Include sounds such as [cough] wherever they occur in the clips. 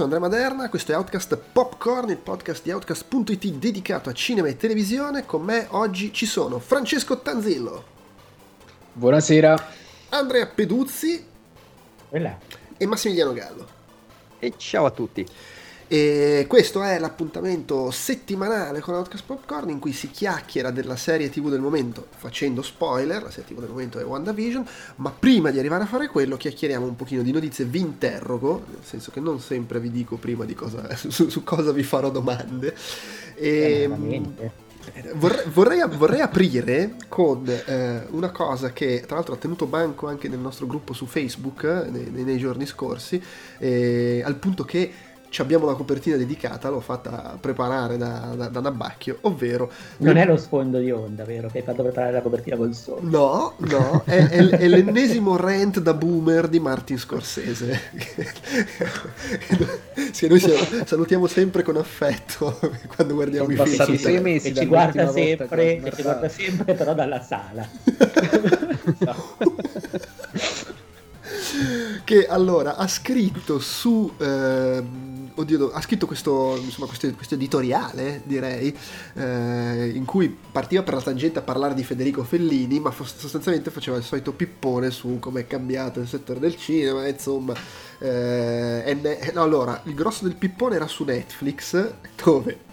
Sono Andrea Maderna, questo è Outcast Popcorn, il podcast di Outcast.it dedicato a cinema e televisione. Con me oggi ci sono Francesco Tanzillo. Buonasera. Andrea Peduzzi. Quella. E Massimiliano Gallo. E ciao a tutti. E questo è l'appuntamento settimanale con Outcast Popcorn in cui si chiacchiera della serie TV del momento facendo spoiler, la serie TV del momento è WandaVision, ma prima di arrivare a fare quello chiacchieriamo un pochino di notizie, vi interrogo, nel senso che non sempre vi dico prima di cosa, [laughs] su, su cosa vi farò domande. E, eh, Vorrei, vorrei, vorrei, aprire con eh, una cosa che tra l'altro ha tenuto banco anche nel nostro gruppo su Facebook eh, nei, nei, giorni scorsi, eh, al punto che abbiamo una copertina dedicata, l'ho fatta preparare da, da, da Nabacchio, ovvero... Non è lo sfondo di onda, vero? Che hai fatto preparare la copertina col sole. No, no, è, è, è l'ennesimo rant da boomer di Martin Scorsese. [laughs] sì, noi siamo, salutiamo sempre con affetto [laughs] quando guardiamo Sono i film. Sei mesi che ci guarda sempre, ci guarda sempre però dalla sala. [laughs] che allora ha scritto su... Eh, oddio, ha scritto questo, insomma, questo, questo editoriale, direi, eh, in cui partiva per la tangente a parlare di Federico Fellini, ma sostanzialmente faceva il solito pippone su come è cambiato il settore del cinema, insomma. Eh, ne- no, allora, il grosso del pippone era su Netflix, dove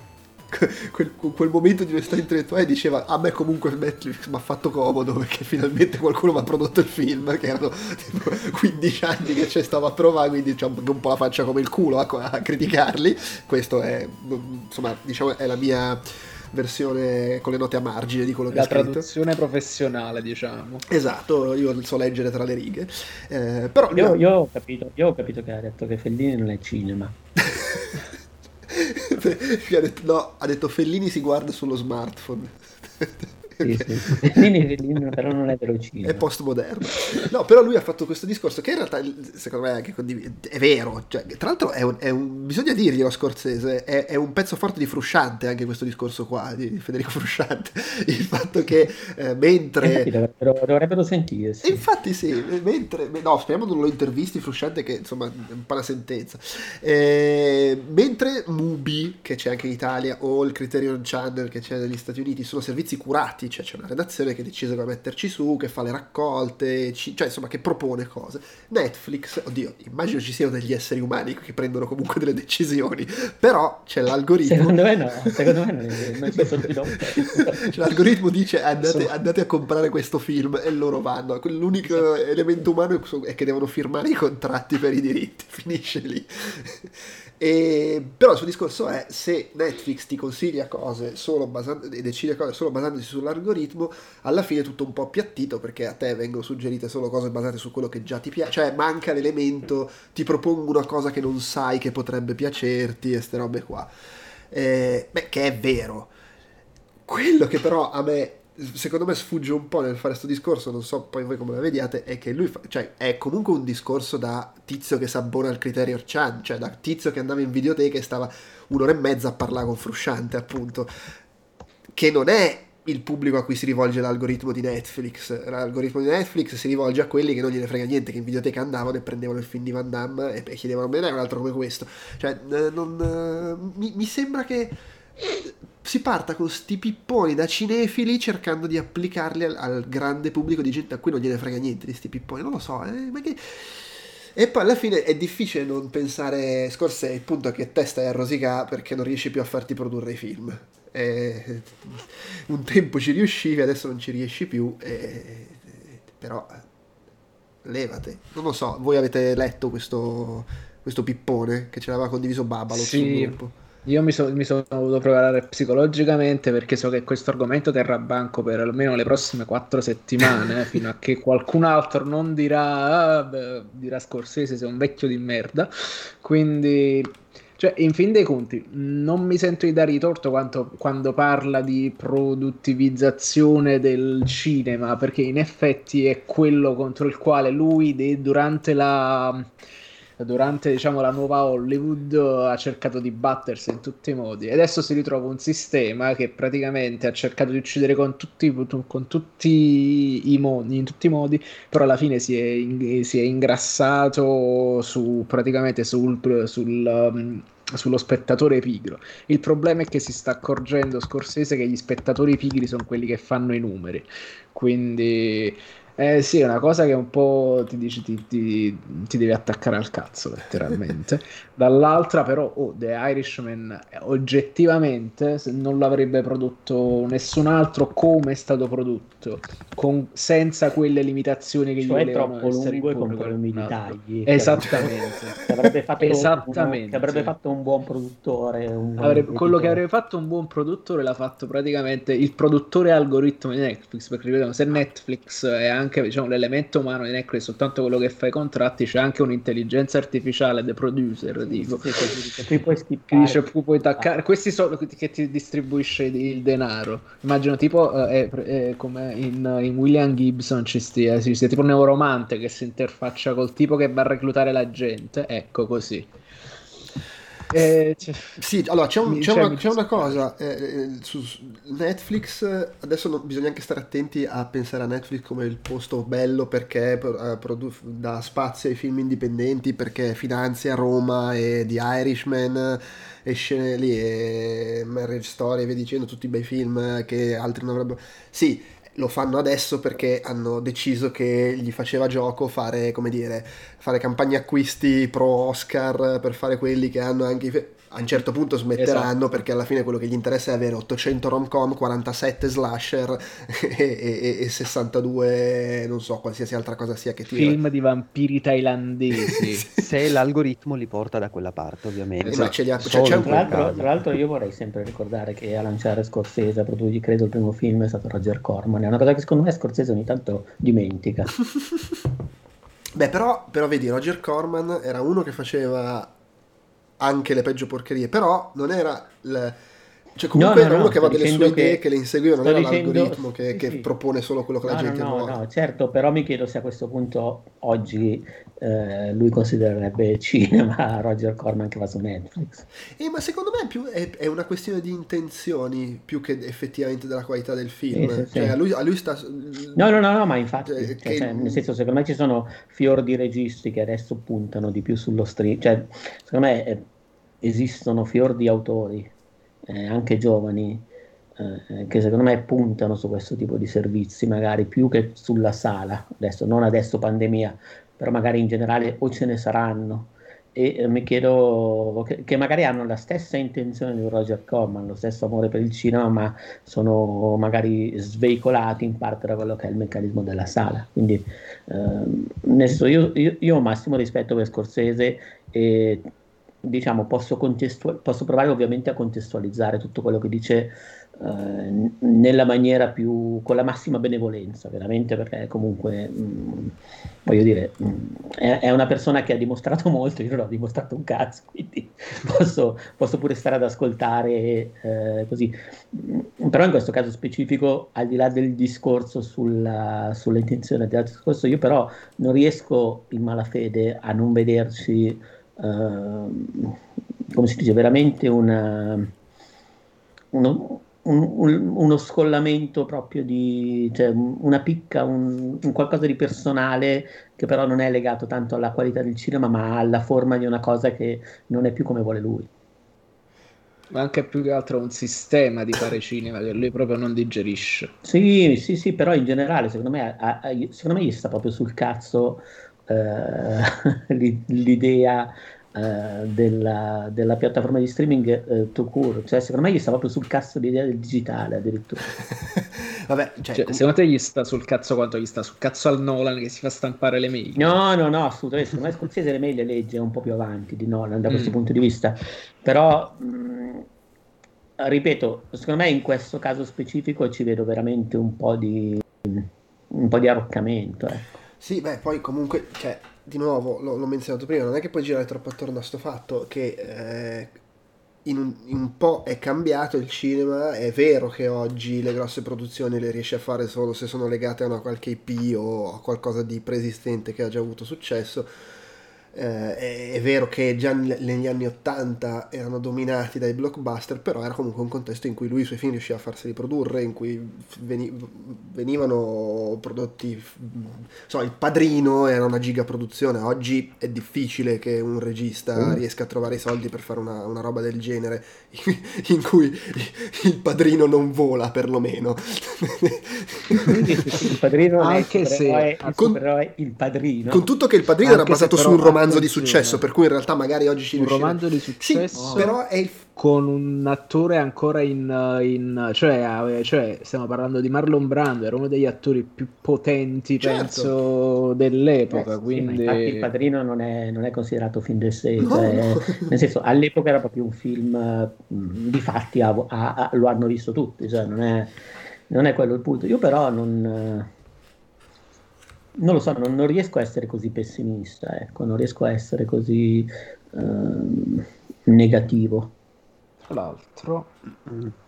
[laughs] quel, quel, momento di onestà intellettuale diceva a me comunque Netflix mi ha fatto comodo perché finalmente qualcuno mi ha prodotto il film che erano tipo 15 anni che c'è stava a provare quindi diciamo un po' la faccia come il culo a, a criticarli questo è insomma diciamo è la mia versione con le note a margine di quello che la ha scritto. La traduzione professionale, diciamo. Esatto, io so leggere tra le righe. Eh, però io, io, ho capito, io ho capito che ha detto che Fellini non è cinema. [laughs] [laughs] ha detto, no, ha detto Fellini si guarda sullo smartphone. [laughs] Sì, sì. Però non è velocino. È postmoderno. No, però lui ha fatto questo discorso che in realtà secondo me è anche condiv- è vero. Cioè, tra l'altro è un, è un, bisogna dirglielo a Scorsese, è, è, un pezzo forte di Frusciante anche questo discorso qua, di Federico Frusciante. [laughs] Il fatto che eh, mentre... Dovrebbero, dovrebbero sentirsi. Infatti sì, mentre... No, speriamo non lo intervisti Frusciante che insomma è un po' una sentenza. Eh, mentre Mubi, che c'è anche in Italia, o il Criterion Channel che c'è negli Stati Uniti, sono servizi curati cioè c'è una redazione che decide come metterci su, che fa le raccolte, ci, cioè insomma che propone cose. Netflix, oddio, immagino ci siano degli esseri umani che prendono comunque delle decisioni, però c'è l'algoritmo. Secondo me no, secondo me non, non ci sono più cioè, L'algoritmo dice andate, andate, a comprare questo film e loro vanno. L'unico elemento umano è che devono firmare i contratti per i diritti, finisce lì. E, però il suo discorso è se Netflix ti consiglia cose solo basando, e decide cose solo basandosi sull'algoritmo, alla fine è tutto un po' appiattito perché a te vengono suggerite solo cose basate su quello che già ti piace, cioè manca l'elemento, ti propongo una cosa che non sai che potrebbe piacerti e ste robe qua. Eh, beh, che è vero. Quello che però a me secondo me sfugge un po' nel fare questo discorso, non so poi voi come la vediate, è che lui fa, cioè, è comunque un discorso da tizio che s'abbona al criterio Chan, cioè da tizio che andava in videoteca e stava un'ora e mezza a parlare con Frusciante, appunto, che non è il pubblico a cui si rivolge l'algoritmo di Netflix. L'algoritmo di Netflix si rivolge a quelli che non gliene frega niente, che in videoteca andavano e prendevano il film di Van Damme e, chiedevano bene un altro come questo. Cioè, non, mi, mi sembra che si parta con sti pipponi da cinefili cercando di applicarli al, al, grande pubblico di gente a cui non gliene frega niente di sti pipponi, non lo so, eh, ma che... E poi alla fine è difficile non pensare, Scorsese, il punto è che testa è a rosica perché non riesci più a farti produrre i film. E, un tempo ci riuscivi, adesso non ci riesci più, e, però levate. Non lo so, voi avete letto questo, questo pippone che ce l'aveva condiviso Babalo sì. sul gruppo? Io mi, so, mi, sono dovuto preparare psicologicamente perché so che questo argomento terrà banco per almeno le prossime quattro settimane, fino a che qualcun altro non dirà, ah, beh, dirà Scorsese sei un vecchio di merda. Quindi, cioè, in fin dei conti, non mi sento di dare ritorto quanto, quando parla di produttivizzazione del cinema, perché in effetti è quello contro il quale lui, de, durante la durante diciamo, la nuova Hollywood ha cercato di battersi in tutti i modi e adesso si ritrova un sistema che praticamente ha cercato di uccidere con tutti, con tutti i modi, in tutti i modi, però alla fine si è, si è ingrassato su, praticamente sul, sul um, sullo spettatore pigro. Il problema è che si sta accorgendo Scorsese che gli spettatori pigri sono quelli che fanno i numeri. Quindi eh sì, è una cosa che un po' ti dici ti, ti, ti devi attaccare al cazzo, letteralmente. [laughs] Dall'altra, però, oh, The Irishman oggettivamente non l'avrebbe prodotto nessun altro come è stato prodotto, con, senza quelle limitazioni che cioè gli volevano troppo lungo e con problemi di tagli. [laughs] Esattamente. Che avrebbe fatto, Esattamente. Un, che avrebbe fatto un buon produttore. Un buon avrebbe, quello che avrebbe fatto un buon produttore l'ha fatto praticamente il produttore algoritmo di Netflix, perché se Netflix è anche anche diciamo, l'elemento umano non è soltanto quello che fa i contratti, c'è anche un'intelligenza artificiale, the producer, dico. Sì, sì, qui puoi skippare. Dice, puoi taccare. Questi sono che ti distribuisce il denaro. Immagino tipo eh, eh, come in, in, William Gibson ci stia, ci stia tipo un neuromante che si interfaccia col tipo che va a reclutare la gente, ecco così. Eh, sì, allora c'è, un, c'è, una, c'è una, cosa eh, eh, su Netflix. Adesso non, bisogna anche stare attenti a pensare a Netflix come il posto bello perché produ- dà spazio ai film indipendenti, perché finanzia Roma e The Irishman e scene lì e Marriage Story e via dicendo tutti i bei film che altri non avrebbero. Sì, lo fanno adesso perché hanno deciso che gli faceva gioco fare, come dire, fare campagne acquisti pro Oscar per fare quelli che hanno anche i a un certo punto smetteranno esatto. perché alla fine quello che gli interessa è avere 800 rom-com, 47 slasher [laughs] e, e, e, 62 non so qualsiasi altra cosa sia che tira. Film di vampiri thailandesi. [laughs] Se l'algoritmo li porta da quella parte ovviamente. Esatto. Ce ha, cioè, tra, l'altro, tra, l'altro, io vorrei sempre ricordare che a lanciare Scorsese, proprio credo il primo film è stato Roger Corman, è una cosa che secondo me Scorsese ogni tanto dimentica. [laughs] Beh, però, però vedi, Roger Corman era uno che faceva anche le peggio porcherie, però non era... Le... Cioè comunque no, no, era uno no, che aveva delle sue idee che, che le inseguiva, non era dicendo... l'algoritmo che, sì, che sì. propone solo quello che la gente no, vuole. No, certo, però mi chiedo se a questo punto oggi eh, lui considererebbe [laughs] cinema Roger Corman che va su Netflix. Eh, ma secondo me è, più, è, è, una questione di intenzioni più che effettivamente della qualità del film. Sì, sì, cioè, sì. A, lui, a, lui, sta... No, no, no, no ma infatti, cioè, cioè, che... cioè, nel senso, secondo me ci sono fior di registi che adesso puntano di più sullo stream. Cioè, secondo me... È, esistono fior di autori, eh, anche giovani, eh, che secondo me puntano su questo tipo di servizi, magari più che sulla sala, adesso non adesso pandemia, però magari in generale o ce ne saranno. E eh, mi chiedo che, magari hanno la stessa intenzione di Roger Corman, lo stesso amore per il cinema, ma sono magari sveicolati in parte da quello che è il meccanismo della sala. Quindi, ehm, io, io, io ho massimo rispetto per Scorsese e diciamo, posso, contestu- posso, provare ovviamente a contestualizzare tutto quello che dice eh, nella maniera più, con la massima benevolenza, veramente, perché comunque, mh, mm, voglio dire, mh, mm, è, è, una persona che ha dimostrato [laughs] molto, io non ho dimostrato un cazzo, quindi [laughs] posso, posso pure stare ad ascoltare eh, così. Mm, però in questo caso specifico, al di là del discorso sulla, sull'intenzione del discorso, io però non riesco in malafede a non vederci uh, come si dice, veramente una, uno, un, uno scollamento proprio di cioè una picca, un, un, qualcosa di personale che però non è legato tanto alla qualità del cinema, ma alla forma di una cosa che non è più come vuole lui. Ma anche più che altro un sistema di fare cinema che lui proprio non digerisce. Sì, sì, sì, però in generale secondo me, a, a, secondo me gli sta proprio sul cazzo eh, [laughs] l'idea eh, della, della, piattaforma di streaming eh, to cure. Cioè, secondo me gli sta proprio sul cazzo l'idea del digitale addirittura. [laughs] Vabbè, cioè, cioè, com- secondo te gli sta sul cazzo quanto gli sta sul cazzo al Nolan che si fa stampare le mail? No, no, no, assolutamente. Secondo me Scorsese le mail le legge un po' più avanti di Nolan da questo mm. punto di vista. Però, mh, mm, ripeto, secondo me in questo caso specifico ci vedo veramente un po' di, un po' di arroccamento. Ecco. Sì, beh, poi comunque, cioè, di nuovo, l'ho, l'ho, menzionato prima, non è che puoi girare troppo attorno a questo fatto che eh, in, un, un, po' è cambiato il cinema, è vero che oggi le grosse produzioni le riesci a fare solo se sono legate a una qualche IP o a qualcosa di preesistente che ha già avuto successo, eh, è, vero che già negli anni 80 erano dominati dai blockbuster, però era comunque un contesto in cui lui i suoi film riusciva a farseli produrre, in cui veni, venivano prodotti, so, il padrino era una giga produzione, oggi è difficile che un regista mm. riesca a trovare i soldi per fare una, una roba del genere, [laughs] in cui il padrino non vola perlomeno. il padrino anche è il se con, il padrino. Con tutto che il padrino era basato su un romanzo di successo, per cui in realtà magari oggi ci un riuscirà. Romanzo di successo, sì, però è il... con un attore ancora in, in cioè, cioè, stiamo parlando di Marlon Brando, era uno degli attori più potenti, certo. penso, dell'epoca. Eh, quindi... Sì, infatti il padrino non è, non è considerato film del sé, no. cioè, nel senso all'epoca era proprio un film di fatti a, a, a, lo hanno visto tutti, cioè non è, non è quello il punto. Io però non non lo so, non, non, riesco a essere così pessimista, ecco, non riesco a essere così eh, negativo. Tra l'altro,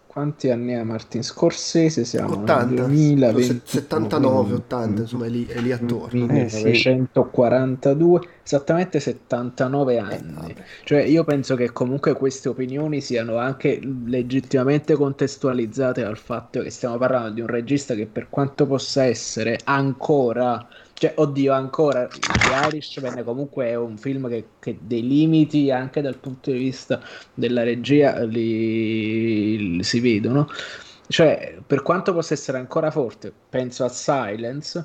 quanti anni ha Martin Scorsese? Siamo 80, 2020, 79, 80, insomma è lì, è lì attorno. 1942, eh, esattamente 79 eh, anni. Eh, cioè io penso che comunque queste opinioni siano anche legittimamente contestualizzate al fatto che stiamo parlando di un regista che per quanto possa essere ancora cioè, oddio, ancora, The Irish venne comunque un film che, che, dei limiti anche dal punto di vista della regia li, li si vedono. Cioè, per quanto possa essere ancora forte, penso a Silence,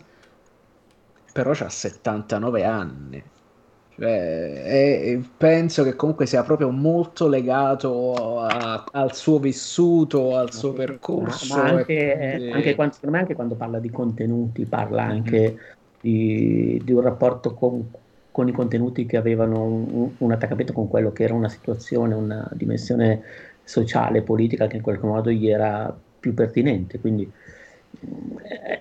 però ha 79 anni. Cioè, e penso che comunque sia proprio molto legato a, al suo vissuto, al suo percorso. Ma, ma anche, quindi... anche quando, secondo me anche quando parla di contenuti, parla anche mm-hmm di, di un rapporto con, con, i contenuti che avevano un, un, attaccamento con quello che era una situazione, una dimensione sociale, politica che in qualche modo gli era più pertinente. Quindi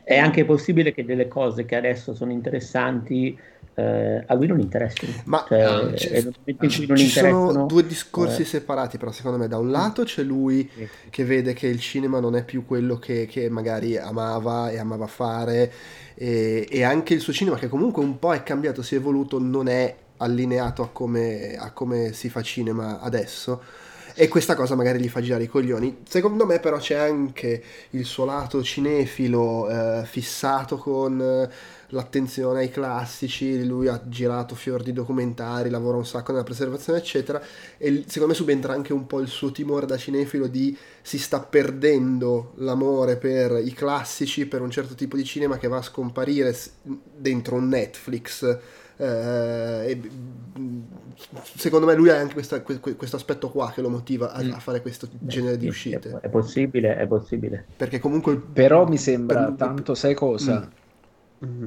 è anche possibile che delle cose che adesso sono interessanti eh, a lui non interessino. Ma cioè, uh, c- c- ci sono due discorsi eh. separati, però secondo me da un lato c'è lui sì. che vede che il cinema non è più quello che, che magari amava e amava fare e, e, anche il suo cinema che comunque un po' è cambiato, si è evoluto, non è allineato a come, a come si fa cinema adesso e questa cosa magari gli fa girare i coglioni. Secondo me però c'è anche il suo lato cinefilo eh, fissato con eh, l'attenzione ai classici, lui ha girato fior di documentari, lavora un sacco nella preservazione eccetera e secondo me subentra anche un po' il suo timore da cinefilo di si sta perdendo l'amore per i classici, per un certo tipo di cinema che va a scomparire dentro un Netflix eh, secondo me lui ha anche questa, questo aspetto qua che lo motiva a, mm. a fare questo genere di uscite. È, possibile, è possibile. Perché comunque... Però mi sembra per... tanto, sai cosa? Mm. Mm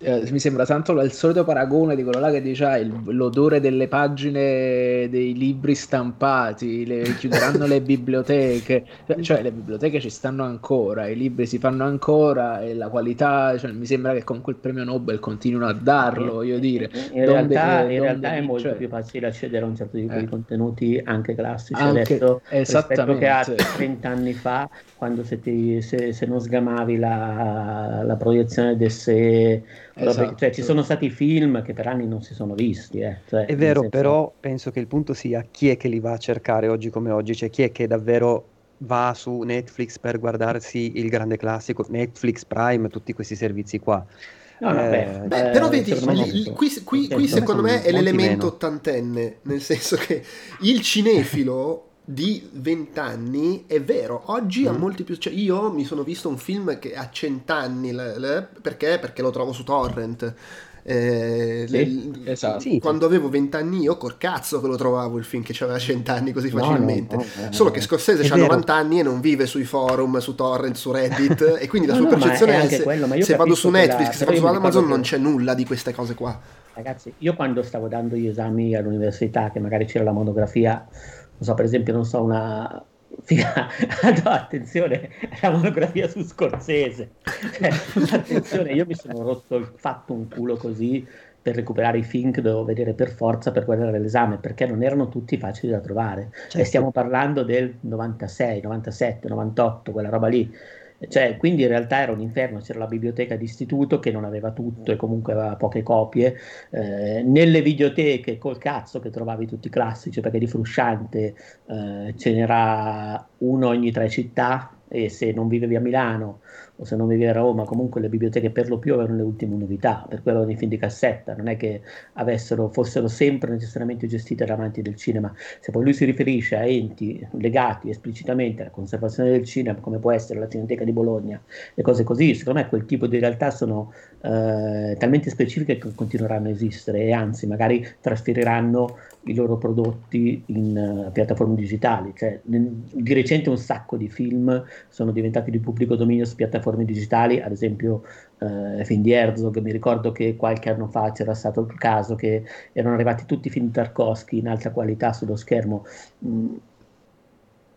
eh, mi sembra tanto il solito paragone di quello là che dice ah, il, l'odore delle pagine dei libri stampati, le, chiuderanno le biblioteche, [laughs] cioè, le biblioteche ci stanno ancora, i libri si fanno ancora e la qualità, cioè, mi sembra che comunque il premio Nobel continuino a darlo, voglio dire. In donde, realtà, in realtà è molto cioè, più facile accedere a un certo tipo eh, di contenuti anche classici anche, adesso rispetto che a 30 anni fa quando se, ti, se, se non sgamavi la, la proiezione d'esse Esatto. Cioè, ci sono stati film che per anni non si sono visti. Eh. Cioè, è vero, senso... però penso che il punto sia chi è che li va a cercare oggi come oggi, cioè chi è che davvero va su Netflix per guardarsi il grande classico, Netflix, Prime, tutti questi servizi qua. No, no, beh, beh, però vedi, qui, qui, qui, qui secondo me è l'elemento meno. ottantenne, nel senso che il cinefilo di vent'anni è vero, oggi mm. ha molti più... Cioè io mi sono visto un film che ha cent'anni, perché? Perché lo trovo su torrent. Eh, sì, le, esatto. Quando avevo vent'anni io, col cazzo che lo trovavo il film che aveva cent'anni così no, facilmente. No, no, Solo che Scorsese ha 90 anni e non vive sui forum, su torrent, su Reddit e quindi la sua percezione è, è se, quello, se vado su Netflix, se vado su Amazon che... non c'è nulla di queste cose qua. Ragazzi, io quando stavo dando gli esami all'università, che magari c'era la monografia so, per esempio, non so, una... [laughs] no, attenzione, la monografia su Scorsese. Cioè, [laughs] attenzione, io mi sono rotto, fatto un culo così per recuperare i film che dovevo vedere per forza per guardare l'esame, perché non erano tutti facili da trovare. Certo. E stiamo parlando del 96, 97, 98, quella roba lì. Cioè, quindi in realtà era un inferno, c'era la biblioteca d'istituto che non aveva tutto e comunque aveva poche copie. Eh, nelle videoteche col cazzo che trovavi tutti i classici, perché di Frusciante eh, ce n'era uno ogni tre città e se non vivevi a Milano o se non vivi a Roma, comunque le biblioteche per lo più avevano le ultime novità, per quello nei film di cassetta, non è che avessero, fossero sempre necessariamente gestite davanti del cinema. Se poi lui si riferisce a enti legati esplicitamente alla conservazione del cinema, come può essere la Cineteca di Bologna e cose così, secondo me quel tipo di realtà sono eh, talmente specifiche che continueranno a esistere e anzi magari trasferiranno i loro prodotti in uh, piattaforme digitali. Cioè, di recente un sacco di film sono diventati di pubblico dominio su piattaforme digitali, ad esempio uh, film di Herzog, mi ricordo che qualche anno fa c'era stato il caso che erano arrivati tutti i film Tarkovsky in alta qualità sullo schermo. Mm,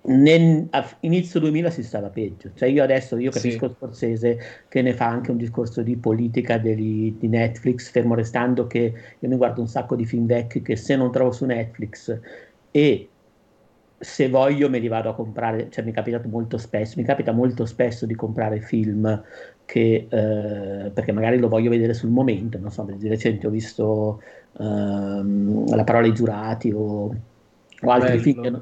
nel, a inizio 2000 si stava peggio, cioè io adesso io capisco sì. Scorsese che ne fa anche un discorso di politica degli, di Netflix, fermo restando che io mi guardo un sacco di film vecchi che se non trovo su Netflix e se voglio me li vado a comprare, cioè mi è capitato molto spesso, mi capita molto spesso di comprare film che, eh, perché magari lo voglio vedere sul momento, non so, di recente ho visto ehm, La parola ai giurati o, o altri Bello. film che,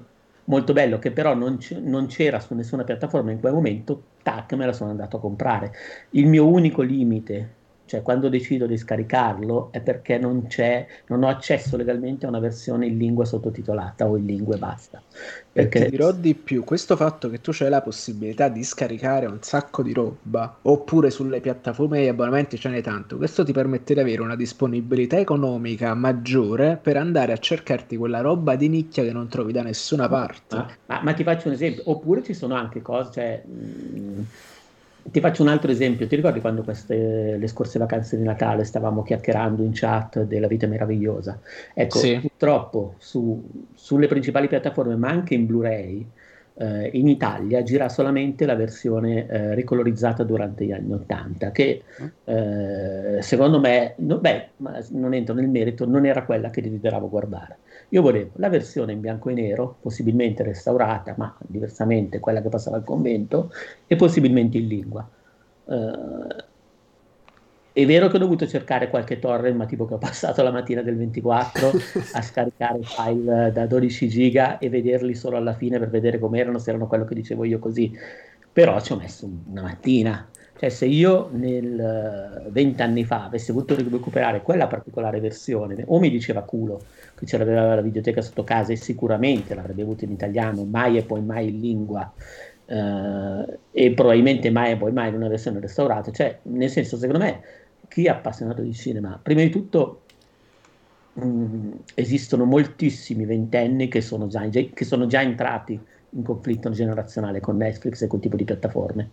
molto bello che però non, c- non, c'era su nessuna piattaforma in quel momento, tac, me la sono andato a comprare. Il mio unico limite cioè quando decido di scaricarlo è perché non, c'è, non ho accesso legalmente a una versione in lingua sottotitolata o in lingua e basta. Perché... E ti dirò di più, questo fatto che tu c'hai la possibilità di scaricare un sacco di roba, oppure sulle piattaforme di abbonamenti ce n'è tanto, questo ti permette di avere una disponibilità economica maggiore per andare a cercarti quella roba di nicchia che non trovi da nessuna parte. Ma, ma, ma ti faccio un esempio, oppure ci sono anche cose, cioè... Mh, mm, ti faccio un altro esempio, ti ricordi quando queste, le scorse vacanze di Natale stavamo chiacchierando in chat della vita meravigliosa? Ecco, sì. purtroppo su, sulle principali piattaforme, ma anche in Blu-ray, eh, in Italia gira solamente la versione eh, ricolorizzata durante gli anni 80, che eh, secondo me, no, beh, non entro nel merito, non era quella che desideravo guardare. Io volevo la versione in bianco e nero, possibilmente restaurata, ma diversamente quella che passava al convento, e possibilmente in lingua. Uh, è vero che ho dovuto cercare qualche torrent, ma tipo che ho passato la mattina del 24 [laughs] a scaricare file da 12 giga e vederli solo alla fine per vedere com'erano, se erano quello che dicevo io così. Però ci ho messo una mattina. Cioè, se io nel vent'anni fa avessi voluto recuperare quella particolare versione, o mi diceva culo, che ce l'aveva la videoteca sotto casa e sicuramente l'avrebbe avuto in italiano, mai e poi mai in lingua eh, e probabilmente mai e poi mai in una versione restaurata, cioè nel senso secondo me chi è appassionato di cinema, prima di tutto mh, mm, esistono moltissimi ventenni che sono, già, che sono già entrati in conflitto generazionale con Netflix e quel tipo di piattaforme.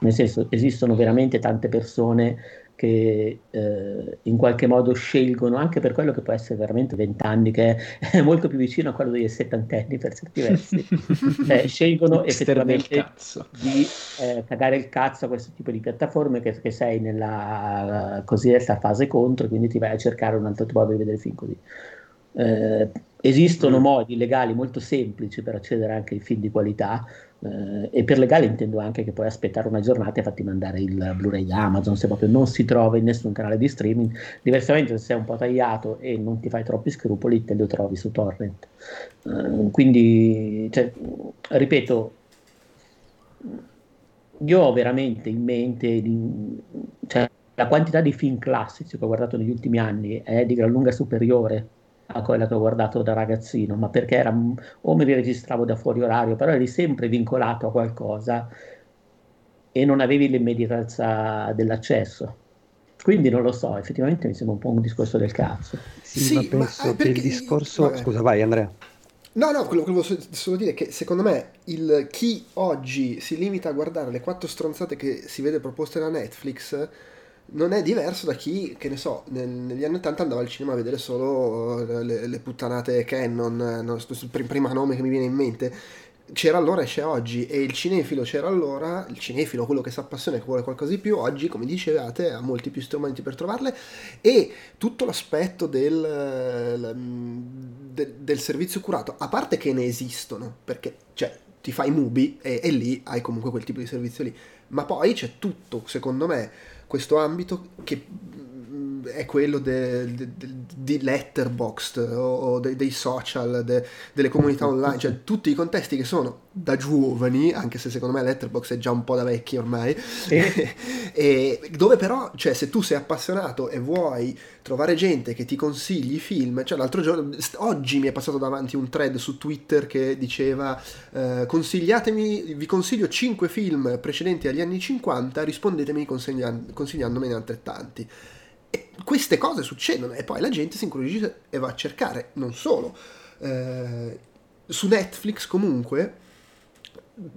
Nel senso, esistono veramente tante persone che eh, in qualche modo scelgono anche per quello che può essere veramente vent'anni, che è [laughs] molto più vicino a quello dei settantenni per certi versi, [laughs] eh, scelgono effettivamente di eh, cagare il cazzo a questo tipo di piattaforme che, che sei nella cosiddetta fase contro, quindi ti vai a cercare un altro modo di vedere film così. Eh, esistono mm. modi legali molto semplici per accedere anche ai film di qualità, eh, e per legale intendo anche che puoi aspettare una giornata e fatti mandare il Blu-ray Amazon se proprio non si trova in nessun canale di streaming. Diversamente, se sei un po' tagliato e non ti fai troppi scrupoli, te lo trovi su torrent. Eh, quindi, cioè, ripeto, io ho veramente in mente cioè, la quantità di film classici che ho guardato negli ultimi anni è di gran lunga superiore a quella che ho guardato da ragazzino, ma perché era, o me li registravo da fuori orario, però eri sempre vincolato a qualcosa e non avevi l'immediatezza dell'accesso. Quindi non lo so, effettivamente mi sembra un po' un discorso del cazzo. Sì, sì ma penso ma, eh, che il discorso... Vabbè. Scusa, vai Andrea. No, no, quello che volevo solo dire è che secondo me il, chi oggi si limita a guardare le quattro stronzate che si vede proposte da Netflix non è diverso da chi, che ne so, negli anni 80 andava al cinema a vedere solo eh, le, le puttanate Canon, no, il primo nome che mi viene in mente. C'era allora e c'è oggi, e il cinefilo c'era allora, il cinefilo, quello che si appassiona e che vuole qualcosa di più, oggi, come dicevate, ha molti più strumenti per trovarle, e tutto l'aspetto del, del, del servizio curato, a parte che ne esistono, perché, cioè, ti fai Mubi e, e lì hai comunque quel tipo di servizio lì. Ma poi c'è tutto, secondo me, questo ambito che è quello de, de, de, di letterboxd o, o dei social, delle comunità online, cioè tutti i contesti che sono da giovani, anche se secondo me letterboxd è già un po' da vecchi ormai, e, [laughs] e dove però, cioè se tu sei appassionato e vuoi trovare gente che ti consigli film, cioè l'altro giorno, oggi mi è passato davanti un thread su Twitter che diceva eh, consigliatemi, vi consiglio 5 film precedenti agli anni 50, rispondetemi consigliandomene altrettanti queste cose succedono e poi la gente si incuriosisce e va a cercare, non solo. Eh, su Netflix comunque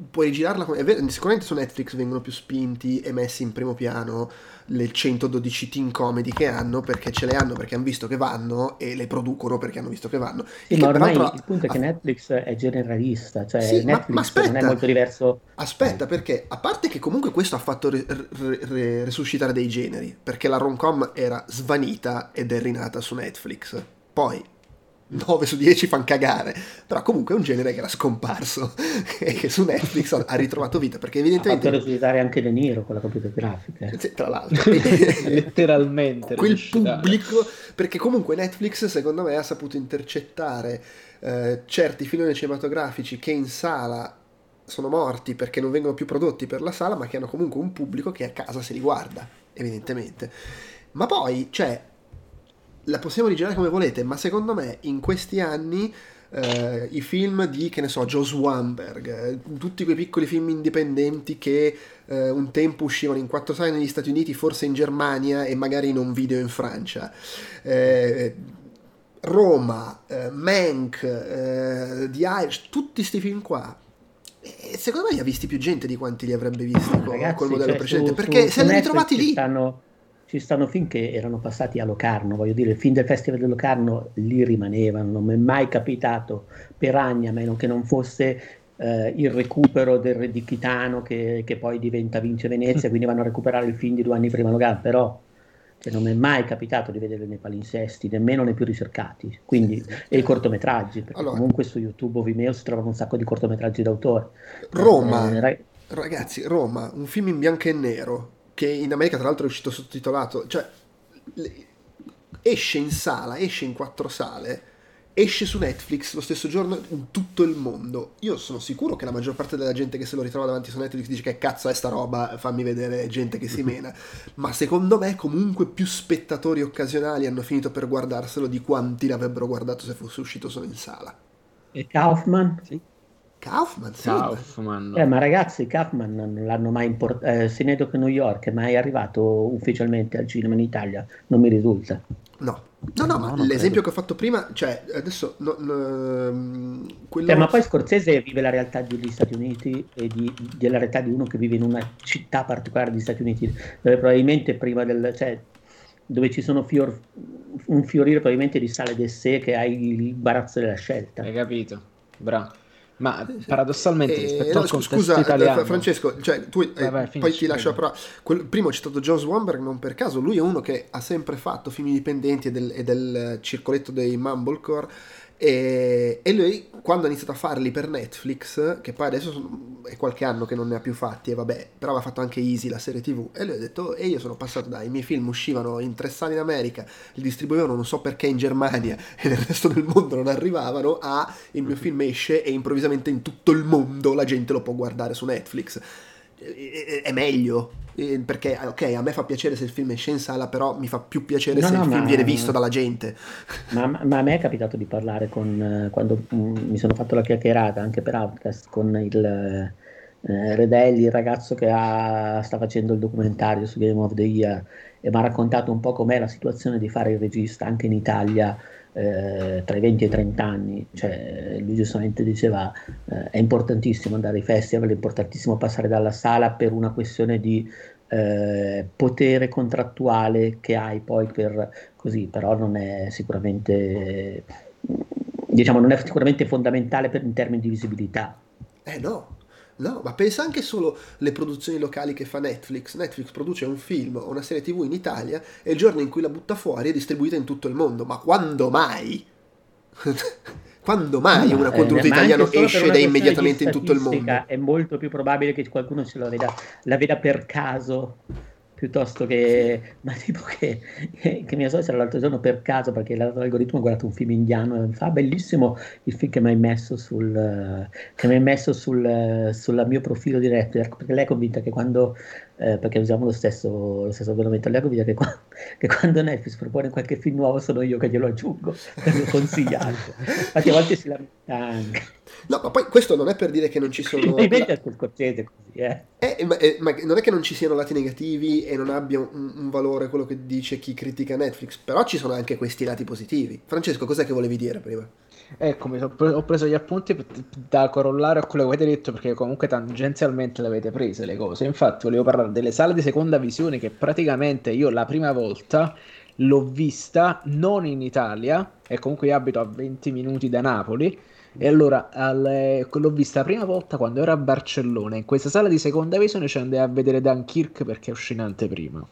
puoi girarla come... sicuramente su Netflix vengono più spinti e messi in primo piano le 112 teen comedy che hanno perché ce le hanno perché hanno visto che vanno e le producono perché hanno visto che vanno. Sì, ma ormai il punto è che Netflix è generalista, cioè sì, Netflix ma, ma aspetta, non è molto diverso. Aspetta, perché a parte che comunque questo ha fatto re, re, re, resuscitare dei generi, perché la rom-com era svanita ed è rinata su Netflix. Poi 9 su 10 fanno cagare, però comunque è un genere che era scomparso [laughs] e che su Netflix ha ritrovato vita perché evidentemente... Ha fatto risultare anche De Niro con la computer grafica. Eh. Tra l'altro. [laughs] Letteralmente. Quel pubblico, perché comunque Netflix secondo me ha saputo intercettare eh, certi filoni cinematografici che in sala sono morti perché non vengono più prodotti per la sala ma che hanno comunque un pubblico che a casa se li guarda, evidentemente. Ma poi, cioè, la possiamo rigirare come volete, ma secondo me in questi anni eh, i film di, che ne so, Joe Swanberg, eh, tutti quei piccoli film indipendenti che eh, un tempo uscivano in quattro sale negli Stati Uniti, forse in Germania e magari in un video in Francia. Eh, Roma, eh, Mank, The Irish, tutti questi film qua secondo me li ha visti più gente di quanti li avrebbe visti con, Ragazzi, col modello cioè, precedente su, perché su, se li ritrovati lì stanno, ci stanno film che erano passati a Locarno, voglio dire, il film del Festival di Locarno lì rimanevano, non mi è mai capitato per anni, a meno che non fosse eh, il recupero del Re di Chitano che, che, poi diventa Vince Venezia, quindi vanno a recuperare il film di due anni prima Locarno, però cioè, non mi è mai capitato di vedere nei palinsesti, nemmeno nei più ricercati, quindi, e i cortometraggi, perché allora, comunque su YouTube o Vimeo si trovano un sacco di cortometraggi d'autore. Roma, eh, ragazzi, Roma, un film in bianco e nero, che in America tra l'altro è uscito sottotitolato, cioè esce in sala, esce in quattro sale, esce su Netflix lo stesso giorno in tutto il mondo. Io sono sicuro che la maggior parte della gente che se lo ritrova davanti su Netflix dice che cazzo è sta roba, fammi vedere gente che si [laughs] mena. Ma secondo me comunque più spettatori occasionali hanno finito per guardarselo di quanti l'avrebbero guardato se fosse uscito solo in sala. E Kaufman? Sì. Kaufman, sì. Kaufman. Eh, ma ragazzi, Kaufman non l'hanno mai importato. Eh, Cinedoc New York è mai arrivato ufficialmente al cinema in Italia? Non mi risulta. No, no, no, ma l'esempio credo. che ho fatto prima, cioè adesso no, no, ehm, quello... cioè, ma poi Scorsese vive la realtà degli Stati Uniti e di, della realtà di uno che vive in una città particolare degli Stati Uniti, dove probabilmente prima del. Cioè, dove ci sono fior, un fiorire probabilmente di sale de sé che hai il barazzo della scelta. Hai capito? Bravo. Ma paradossalmente eh, rispetto no, al scusa, eh, italiano... Francesco, cioè, tu, eh, vai, poi ti lascio però quel, primo ho citato John Swanberg non per caso, lui è uno che ha sempre fatto film indipendenti e del, e del circoletto dei Mumblecore e, e, lui quando ha iniziato a farli per Netflix, che poi adesso sono, è qualche anno che non ne ha più fatti, e vabbè, però aveva fatto anche Easy la serie TV, e lui ha detto, e io sono passato dai, i miei film uscivano in tre sale in America, li distribuivano non so perché in Germania [laughs] e nel resto del mondo non arrivavano, a il mio film esce e improvvisamente in tutto il mondo la gente lo può guardare su Netflix. È meglio perché ok a me fa piacere se il film esce in sala però mi fa più piacere no, se no, il film viene visto dalla gente. Ma, ma, a me è capitato di parlare con eh, quando mm, mi sono fatto la chiacchierata anche per Outcast con il eh, Redelli il ragazzo che ha, sta facendo il documentario su Game of the Year e mi ha raccontato un po' com'è la situazione di fare il regista anche in Italia eh, tra i 20 e i 30 anni, cioè, lui giustamente diceva eh, è importantissimo andare ai festival, è importantissimo passare dalla sala per una questione di eh, potere contrattuale che hai poi per così, però non è sicuramente diciamo non è sicuramente fondamentale per, in termini di visibilità. Eh no, No, ma pensa anche solo alle produzioni locali che fa Netflix. Netflix produce un film o una serie TV in Italia e il giorno in cui la butta fuori è distribuita in tutto il mondo. Ma quando mai? [laughs] quando mai una contenuto eh, italiano esce ed è immediatamente in tutto il mondo? È molto più probabile che qualcuno la veda, la veda per caso piuttosto che, [laughs] ma tipo che, che, mia suocera l'altro giorno per caso, perché l'algoritmo ha guardato un film indiano e fa bellissimo il film che mi hai messo sul, che mi hai messo sul, sul mio profilo di Netflix, perché lei è convinta che quando, eh, perché usiamo lo stesso, lo stesso abbonamento, lei è convinta che, qua, [laughs] che, quando Netflix propone qualche film nuovo sono io che glielo aggiungo per consigliarlo, infatti a volte si lamenta anche. No, ma poi questo non è per dire che non ci sono... [laughs] Mi la... Scorsese così, eh. Eh, ma, eh, ma, non è che non ci siano lati negativi e non abbia un, un, valore quello che dice chi critica Netflix, però ci sono anche questi lati positivi. Francesco, cos'è che volevi dire prima? Ecco, ho preso gli appunti da corollare a quello che avete detto perché comunque tangenzialmente le avete prese le cose. Infatti volevo parlare delle sale di seconda visione che praticamente io la prima volta l'ho vista non in Italia e comunque io abito a 20 minuti da Napoli e allora al, l'ho vista la prima volta quando ero a Barcellona. In questa sala di seconda visione ci andai a vedere Dunkirk perché è in anteprima.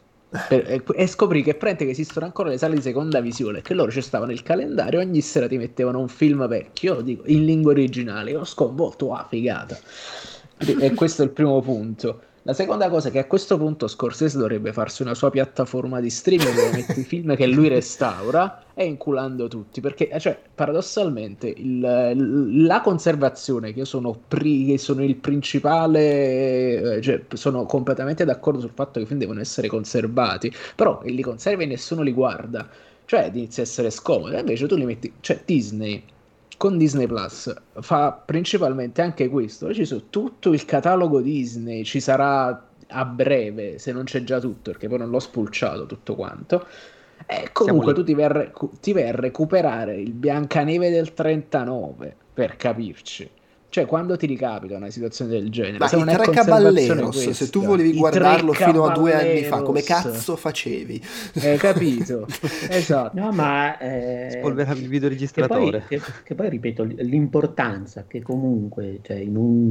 Per, e, e, scoprì che prende che esistono ancora le sale di seconda visione che loro ci stavano nel calendario ogni sera ti mettevano un film vecchio dico, in lingua originale io ho sconvolto ah figata e questo è il primo punto la seconda cosa è che a questo punto Scorsese dovrebbe farsi una sua piattaforma di streaming dove mette i film che lui restaura e inculando tutti, perché cioè, paradossalmente il, la conservazione, che io sono, pri, che sono il principale, eh, cioè, sono completamente d'accordo sul fatto che i film devono essere conservati, però li conservi e nessuno li guarda, cioè inizia a essere scomodo, invece tu li metti, cioè Disney con Disney Plus fa principalmente anche questo. Ci sono tutto il catalogo Disney, ci sarà a breve, se non c'è già tutto, perché poi non l'ho spulciato tutto quanto. E comunque tu ti vai, a, ti vai a recuperare il Biancaneve del 39 per capirci. Cioè, quando ti ricapita una situazione del genere, Ma se i tre Caballeros, se tu volevi guardarlo fino a due anni fa, come cazzo facevi? Hai capito? [laughs] esatto. No, ma eh, spolveravi il videoregistratore. Che poi, che, che poi, ripeto, l'importanza che comunque cioè, in un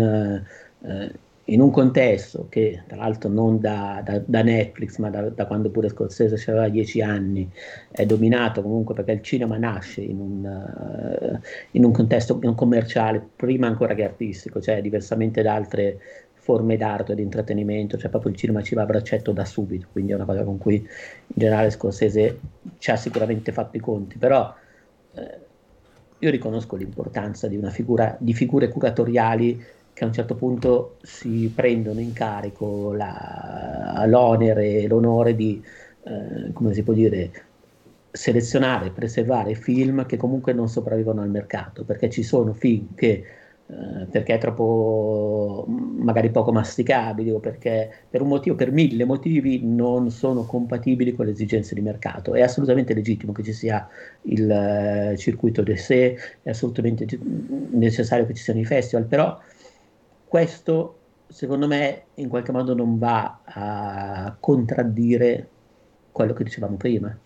eh, in un contesto che tra l'altro non da, da, da Netflix ma da, da, quando pure Scorsese aveva dieci anni è dominato comunque perché il cinema nasce in un, uh, in un contesto commerciale prima ancora che artistico cioè diversamente da altre forme d'arte e di intrattenimento cioè proprio il cinema ci va a braccetto da subito quindi è una cosa con cui in generale Scorsese ci ha sicuramente fatto i conti però eh, io riconosco l'importanza di figura di figure curatoriali che a un certo punto si prendono in carico la, l'onere e l'onore di, eh, come si può dire, selezionare, preservare film che comunque non sopravvivono al mercato, perché ci sono film che eh, perché è troppo magari poco masticabili o perché per un motivo, per mille motivi non sono compatibili con le esigenze di mercato. È assolutamente legittimo che ci sia il uh, circuito di sé, è assolutamente necessario che ci siano i festival, però questo secondo me in qualche modo non va a contraddire quello che dicevamo prima.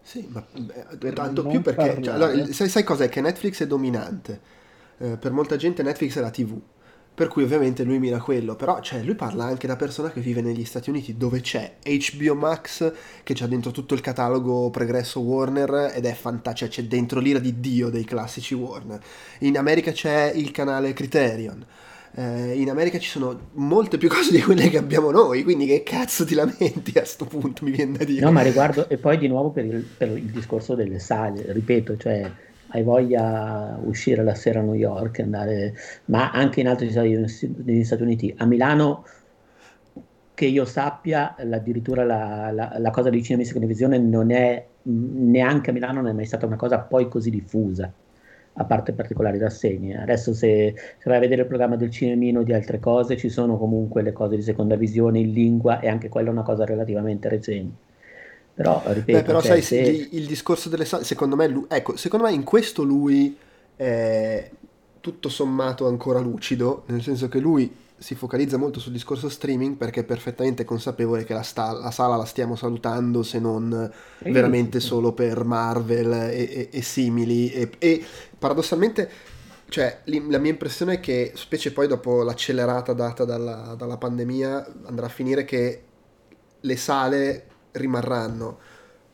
Sì, ma beh, tanto più perché cioè, allora, sai, sai cos'è? Che Netflix è dominante. Eh, per molta gente Netflix è la TV. Per cui ovviamente lui mira quello, però cioè, lui parla anche da persona che vive negli Stati Uniti dove c'è HBO Max che c'ha dentro tutto il catalogo pregresso Warner ed è fantastico, cioè, c'è dentro l'ira di Dio dei classici Warner. In America c'è il canale Criterion eh, in America ci sono molte più [laughs] cose di quelle che abbiamo noi, quindi che cazzo ti lamenti a sto punto, mi viene da dire. No, ma riguardo, e poi di nuovo per il, per il discorso delle sale, ripeto, cioè hai voglia uscire la sera a New York, andare, ma anche in altri stati negli Stati Uniti. A Milano, che io sappia, addirittura la, la, la cosa di cinema e televisione non è neanche a Milano non è mai stata una cosa poi così diffusa a parte particolari rassegne. Adesso se, se, vai a vedere il programma del cinemino o di altre cose, ci sono comunque le cose di seconda visione in lingua e anche quella è una cosa relativamente recente. Però, ripeto, Beh, però cioè, sai, se... il, il, discorso delle sale, secondo me, lui, ecco, secondo me in questo lui è tutto sommato ancora lucido, nel senso che lui si focalizza molto sul discorso streaming perché è perfettamente consapevole che la, sta- la sala la stiamo salutando se non veramente solo per Marvel e, e, e simili. E, e, paradossalmente cioè, la mia impressione è che specie poi dopo l'accelerata data dalla, dalla pandemia andrà a finire che le sale rimarranno.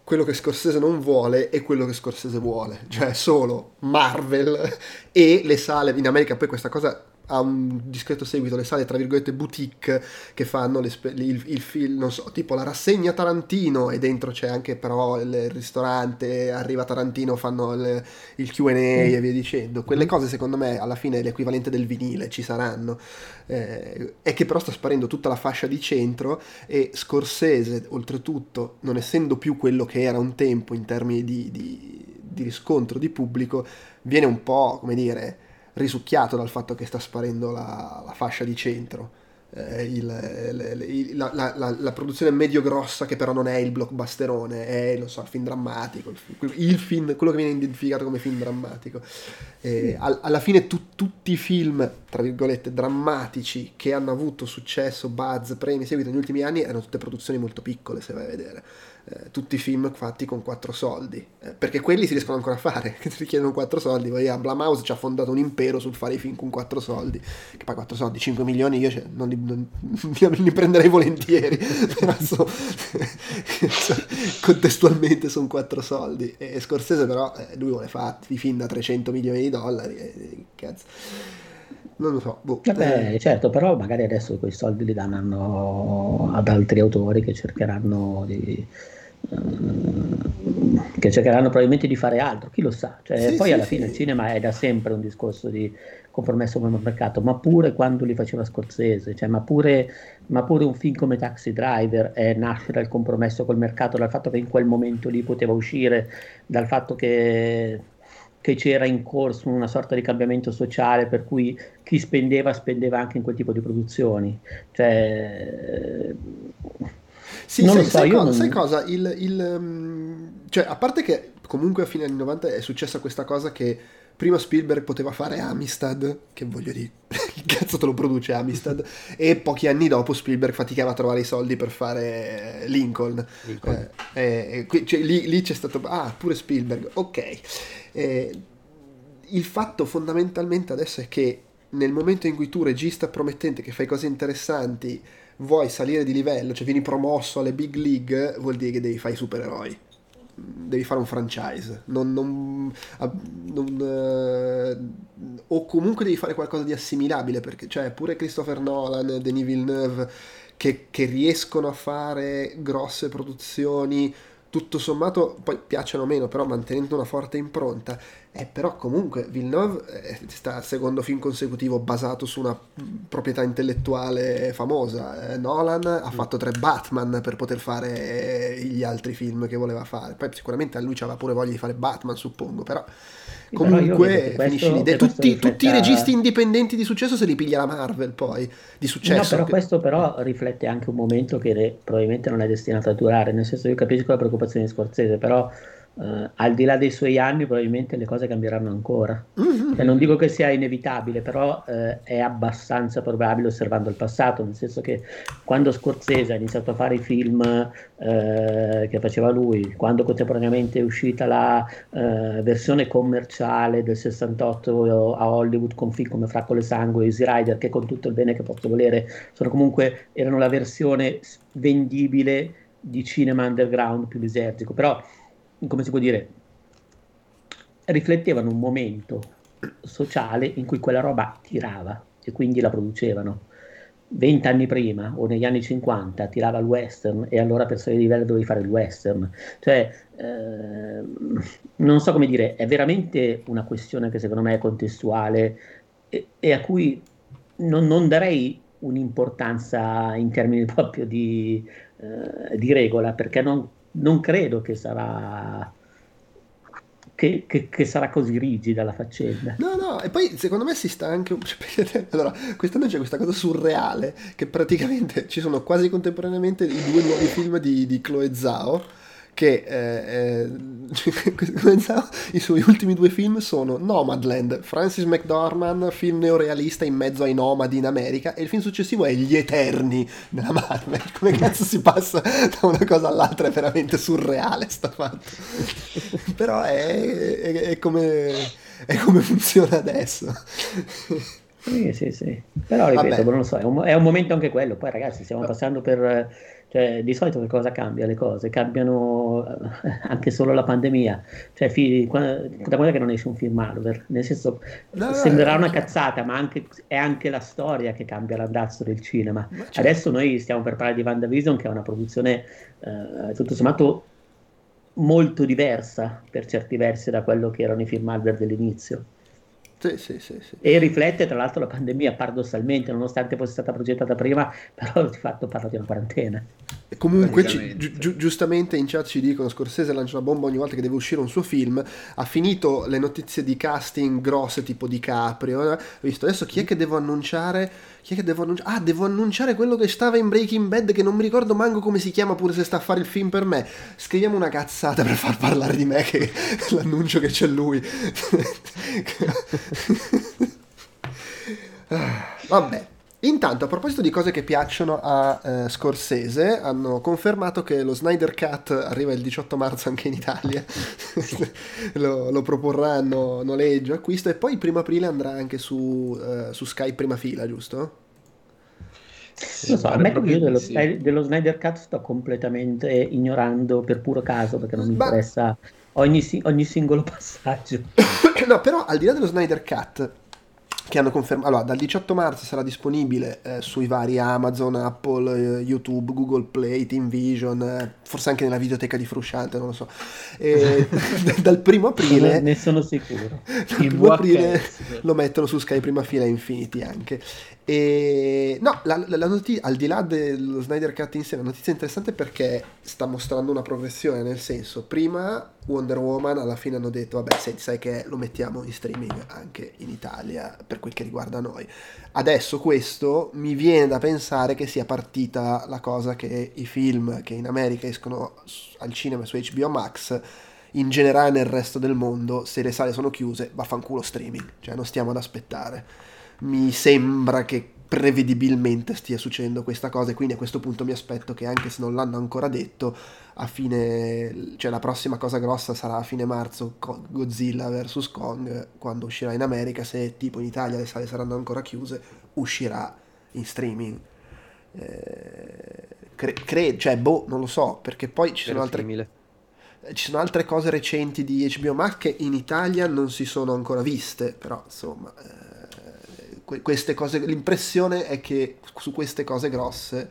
Quello che Scorsese non vuole e quello che Scorsese vuole, cioè solo Marvel [laughs] e le sale, in America poi questa cosa ha un discreto seguito le sale tra virgolette boutique che fanno il, il, film, non so, tipo la rassegna Tarantino e dentro c'è anche però il, il ristorante, arriva Tarantino, fanno il, il Q&A mm. e via dicendo. Quelle mm. cose secondo me alla fine è l'equivalente del vinile, ci saranno. Eh, è che però sta sparendo tutta la fascia di centro e Scorsese oltretutto non essendo più quello che era un tempo in termini di, di, di riscontro di pubblico viene un po' come dire risucchiato dal fatto che sta sparendo la, la fascia di centro. Eh, il, il, la, la, la, produzione medio-grossa che però non è il blockbusterone, è so, il film drammatico, il, il, film, quello che viene identificato come film drammatico. Eh, al, alla fine tu, tutti i film, tra virgolette, drammatici che hanno avuto successo, buzz, premi, seguito negli ultimi anni erano tutte produzioni molto piccole, se vai a vedere eh, tutti i film fatti con quattro soldi, eh, perché quelli si riescono ancora a fare, [laughs] che ti richiedono quattro soldi, poi a Blumhouse ci ha fondato un impero sul fare i film con quattro soldi, che poi quattro soldi, 5 milioni io cioè, non, li, non, [laughs] li, prenderei volentieri, [laughs] so, contestualmente sono quattro soldi, e Scorsese però eh, lui vuole fare i film da 300 milioni di dollari, e, cazzo non lo so. Boh. Vabbè, eh. certo, però magari adesso quei soldi li danno ad altri autori che cercheranno di, che cercheranno probabilmente di fare altro, chi lo sa. Cioè, sì, poi sì, alla fine sì. il cinema è da sempre un discorso di compromesso con il mercato, ma pure quando li faceva Scorsese, cioè, ma, pure, ma, pure, un film come Taxi Driver eh, nasce dal compromesso col mercato, dal fatto che in quel momento lì poteva uscire, dal fatto che, che c'era in corso una sorta di cambiamento sociale per cui chi spendeva spendeva anche in quel tipo di produzioni. Cioè, sì, non sai, so, sai, cosa, non... sai cosa? Il, il, um, cioè, a parte che comunque a fine anni 90 è successa questa cosa che prima Spielberg poteva fare Amistad, che voglio dire, [laughs] che cazzo te lo produce Amistad, e pochi anni dopo Spielberg faticava a trovare i soldi per fare Lincoln. Lincoln. Eh, eh, cioè, lì, lì, c'è stato, ah, pure Spielberg, ok. Eh, il fatto fondamentalmente adesso è che nel momento in cui tu, regista promettente, che fai cose interessanti, vuoi salire di livello, cioè vieni promosso alle big league, vuol dire che devi fare i supereroi. Devi fare un franchise, non, non, non, eh, o comunque devi fare qualcosa di assimilabile, perché cioè, pure Christopher Nolan, Denis Villeneuve, che, che riescono a fare grosse produzioni, tutto sommato poi piacciono meno, però mantenendo una forte impronta, eh, però comunque Villeneuve eh, sta al secondo film consecutivo basato su una proprietà intellettuale famosa. Eh, Nolan ha fatto tre Batman per poter fare eh, gli altri film che voleva fare. Poi sicuramente a lui c'aveva pure voglia di fare Batman, suppongo, però comunque finisce l'idea. Tutti, rifletta... tutti, i registi indipendenti di successo se li piglia la Marvel poi, di successo. No, però che... questo però riflette anche un momento che probabilmente non è destinato a durare, nel senso io capisco la preoccupazione di Scorsese, però Uh, al di là dei suoi anni probabilmente le cose cambieranno ancora. Mm-hmm. Cioè, non dico che sia inevitabile, però uh, è abbastanza probabile osservando il passato, nel senso che quando Scorsese ha iniziato a fare i film uh, che faceva lui, quando contemporaneamente è uscita la versione commerciale del 68 a Hollywood con film come Fraccole Sangue e Easy Rider, che con tutto il bene che posso volere, sono comunque erano la versione vendibile di cinema underground più lisergico, però come si può dire, riflettevano un momento sociale in cui quella roba tirava e quindi la producevano. Vent'anni prima o negli anni 50 tirava il western e allora per salire di livello dovevi fare il western. Cioè, eh, non so come dire, è veramente una questione che secondo me è contestuale e, e a cui non, non, darei un'importanza in termini proprio di, eh, di regola, perché non, non credo che sarà che, che, che, sarà così rigida la faccenda. No, no, e poi secondo me si sta anche... [laughs] Allora, quest'anno c'è questa cosa surreale, che praticamente ci sono quasi contemporaneamente i due nuovi film di, di Chloe Zhao, che eh, eh, [laughs] i suoi ultimi due film sono Nomadland, Francis McDormand, film neorealista in mezzo ai nomadi in America, e il film successivo è Gli Eterni nella Marvel. [laughs] Come cazzo si passa da una cosa all'altra? È veramente surreale sta fatto. [laughs] Però è, è, è, come, è come funziona adesso. Sì, sì, sì. Però ripeto, non lo so, è un, è un, momento anche quello. Poi ragazzi, stiamo passando per... Cioè, di solito che cosa cambia le cose? Cambiano eh, anche solo la pandemia. Cioè, fi, quando, da quando è che non esce un film Marvel? Nel senso, no, sembrerà una cazzata, ma anche, è anche la storia che cambia l'andazzo del cinema. Certo. Adesso noi stiamo per parlare di WandaVision, che è una produzione eh, tutto sommato molto diversa per certi versi da quello che erano i film Marvel dell'inizio. Sì, sì, sì, sì, E riflette tra l'altro la pandemia paradossalmente, nonostante fosse stata progettata prima, [laughs] però di fatto parla di una quarantena. E comunque ci, gi- giustamente in chat ci dicono Scorsese lancia una bomba ogni volta che deve uscire un suo film, ha finito le notizie di casting grosse tipo di Caprio, eh? visto adesso chi è che devo annunciare? Chi è che devo annunciare? Ah, devo annunciare quello che stava in Breaking Bad che non mi ricordo manco come si chiama pure se sta a fare il film per me. Scriviamo una cazzata per far parlare di me che [laughs] l'annuncio che c'è lui. [laughs] Vabbè. Intanto, a proposito di cose che piacciono a eh, Scorsese, hanno confermato che lo Snyder Cut arriva il 18 marzo anche in Italia. [laughs] lo, lo, proporranno noleggio, acquisto e poi il primo aprile andrà anche su, uh, su Sky prima fila, giusto? Sì, lo so, ammetto che io dello, sì. dello, Snyder Cut sto completamente ignorando per puro caso perché non mi Ma... interessa ogni, ogni singolo [laughs] passaggio. [coughs] no, però al di là dello Snyder Cut che hanno confermato, allora dal 18 marzo sarà disponibile eh, sui vari Amazon, Apple, eh, YouTube, Google Play, Team Vision, eh, forse anche nella videoteca di Frusciante, non lo so. E, [laughs] dal primo aprile... ne sono sicuro. [laughs] Dal primo aprile lo mettono su Sky Prima Fila Infinity anche. E no, la, la, la notizia, al di là dello Snyder Cut in sé, la notizia interessante perché sta mostrando una progressione, nel senso, prima Wonder Woman alla fine hanno detto, vabbè, senti, sai che lo mettiamo in streaming anche in Italia per quel che riguarda noi. Adesso questo mi viene da pensare che sia partita la cosa che i film che in America escono al cinema su HBO Max in generale nel resto del mondo, se le sale sono chiuse, vaffanculo streaming, cioè non stiamo ad aspettare mi sembra che prevedibilmente stia succedendo questa cosa e quindi a questo punto mi aspetto che anche se non l'hanno ancora detto a fine cioè la prossima cosa grossa sarà a fine marzo Godzilla vs Kong quando uscirà in America se tipo in Italia le sale saranno ancora chiuse uscirà in streaming. Eh, cre- cre- cioè boh non lo so perché poi ci sono altre ci sono altre cose recenti di HBO Max che in Italia non si sono ancora viste però insomma eh, queste cose, l'impressione è che su queste cose grosse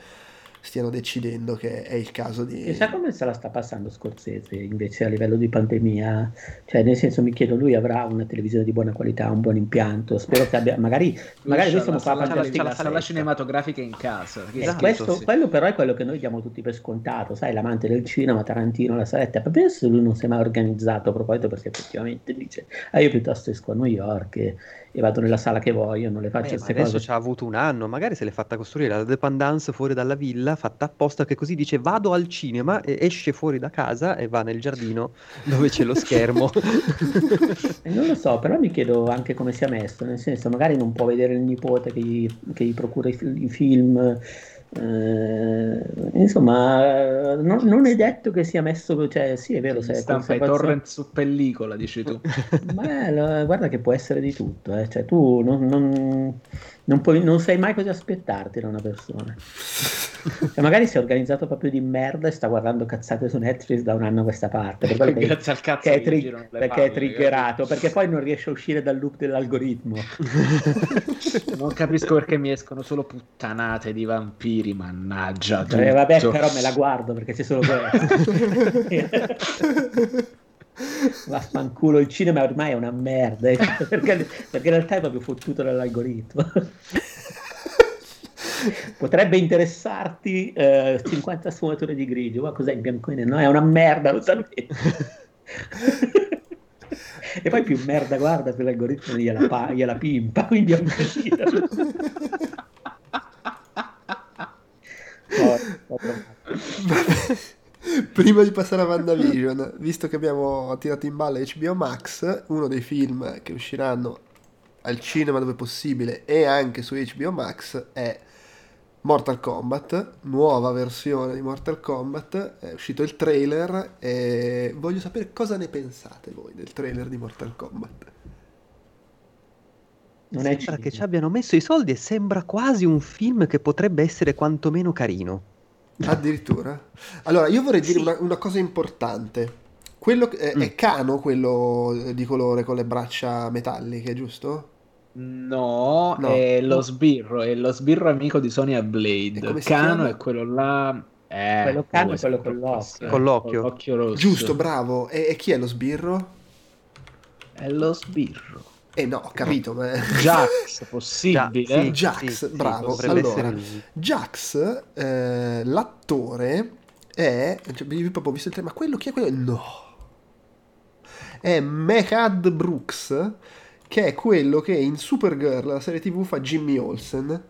stiano decidendo che è il caso di... E sa come se la sta passando Scorsese invece a livello di pandemia? Cioè nel senso mi chiedo, lui avrà una televisione di buona qualità, un buon impianto, spero che abbia... Magari, magari adesso non fa la, la, la sala cinematografica in casa. Esatto, questo, sì. Quello però è quello che noi diamo tutti per scontato, sai, l'amante del cinema, Tarantino, la saletta, proprio adesso lui non si è mai organizzato a proposito perché effettivamente dice, ah io piuttosto esco a New York e, e vado nella sala che voglio, non le faccio queste cose. Adesso ci ha avuto un anno, magari se l'è fatta costruire la dependance fuori dalla villa, fatta apposta che così dice vado al cinema e esce fuori da casa e va nel giardino dove c'è lo schermo. [laughs] non lo so, però mi chiedo anche come sia messo, nel senso magari non può vedere il nipote che gli, che gli procura i, i film eh, insomma, non, non, è detto che sia messo, cioè, sì, è vero. Se stampa i torrent su pellicola, dici tu. Ma guarda che può essere di tutto, eh. cioè, tu non, non, non, puoi, non sai mai cosa aspettarti da una persona. Cioè, magari si è organizzato proprio di merda e sta guardando cazzate su Netflix da un anno a questa parte. Per [laughs] che, Grazie al cazzo che è, tri- perché palle, è triggerato, perché poi non riesce a uscire dal loop dell'algoritmo. [laughs] non capisco perché mi escono solo puttanate di vampiri, mannaggia. Eh, vabbè, però me la guardo perché c'è solo quello. [laughs] Vaffanculo, il cinema ormai è una merda eh, [laughs] perché, perché in realtà è proprio fottuto dall'algoritmo. [laughs] Potrebbe interessarti eh, 50 sfumature di grigio, ma cos'è in bianco e nero? No, è una merda, lo sapete. [laughs] e poi più merda guarda, più l'algoritmo gliela, pa- gliela pimpa, quindi è un casino. oh, [laughs] Prima di passare a WandaVision, visto che abbiamo tirato in ballo HBO Max, uno dei film che usciranno al cinema dove possibile e anche su HBO Max è Mortal Kombat, nuova versione di Mortal Kombat, è uscito il trailer e voglio sapere cosa ne pensate voi del trailer di Mortal Kombat. Non sembra che ci abbiano messo i soldi e sembra quasi un film che potrebbe essere quantomeno carino. Addirittura. Allora, io vorrei dire una, una, cosa importante. Quello è, mm. è Cano quello di colore con le braccia metalliche, giusto? No, no, è lo sbirro, è lo sbirro amico di Sonia Blade. Cano è quello là. Eh, quello cano è quello con l'occhio. Con l'occhio. Con l'occhio rosso. Giusto, bravo. E, e, chi è lo sbirro? È lo sbirro. Eh no, ho capito. Ma... Jax, [laughs] possibile. Jax, sì, bravo. Sì, allora, Jax, eh, l'attore è... Cioè, io proprio visto il tema, ma quello chi è quello? No. È Mehad Brooks che è quello che in Supergirl, la serie tv, fa Jimmy Olsen.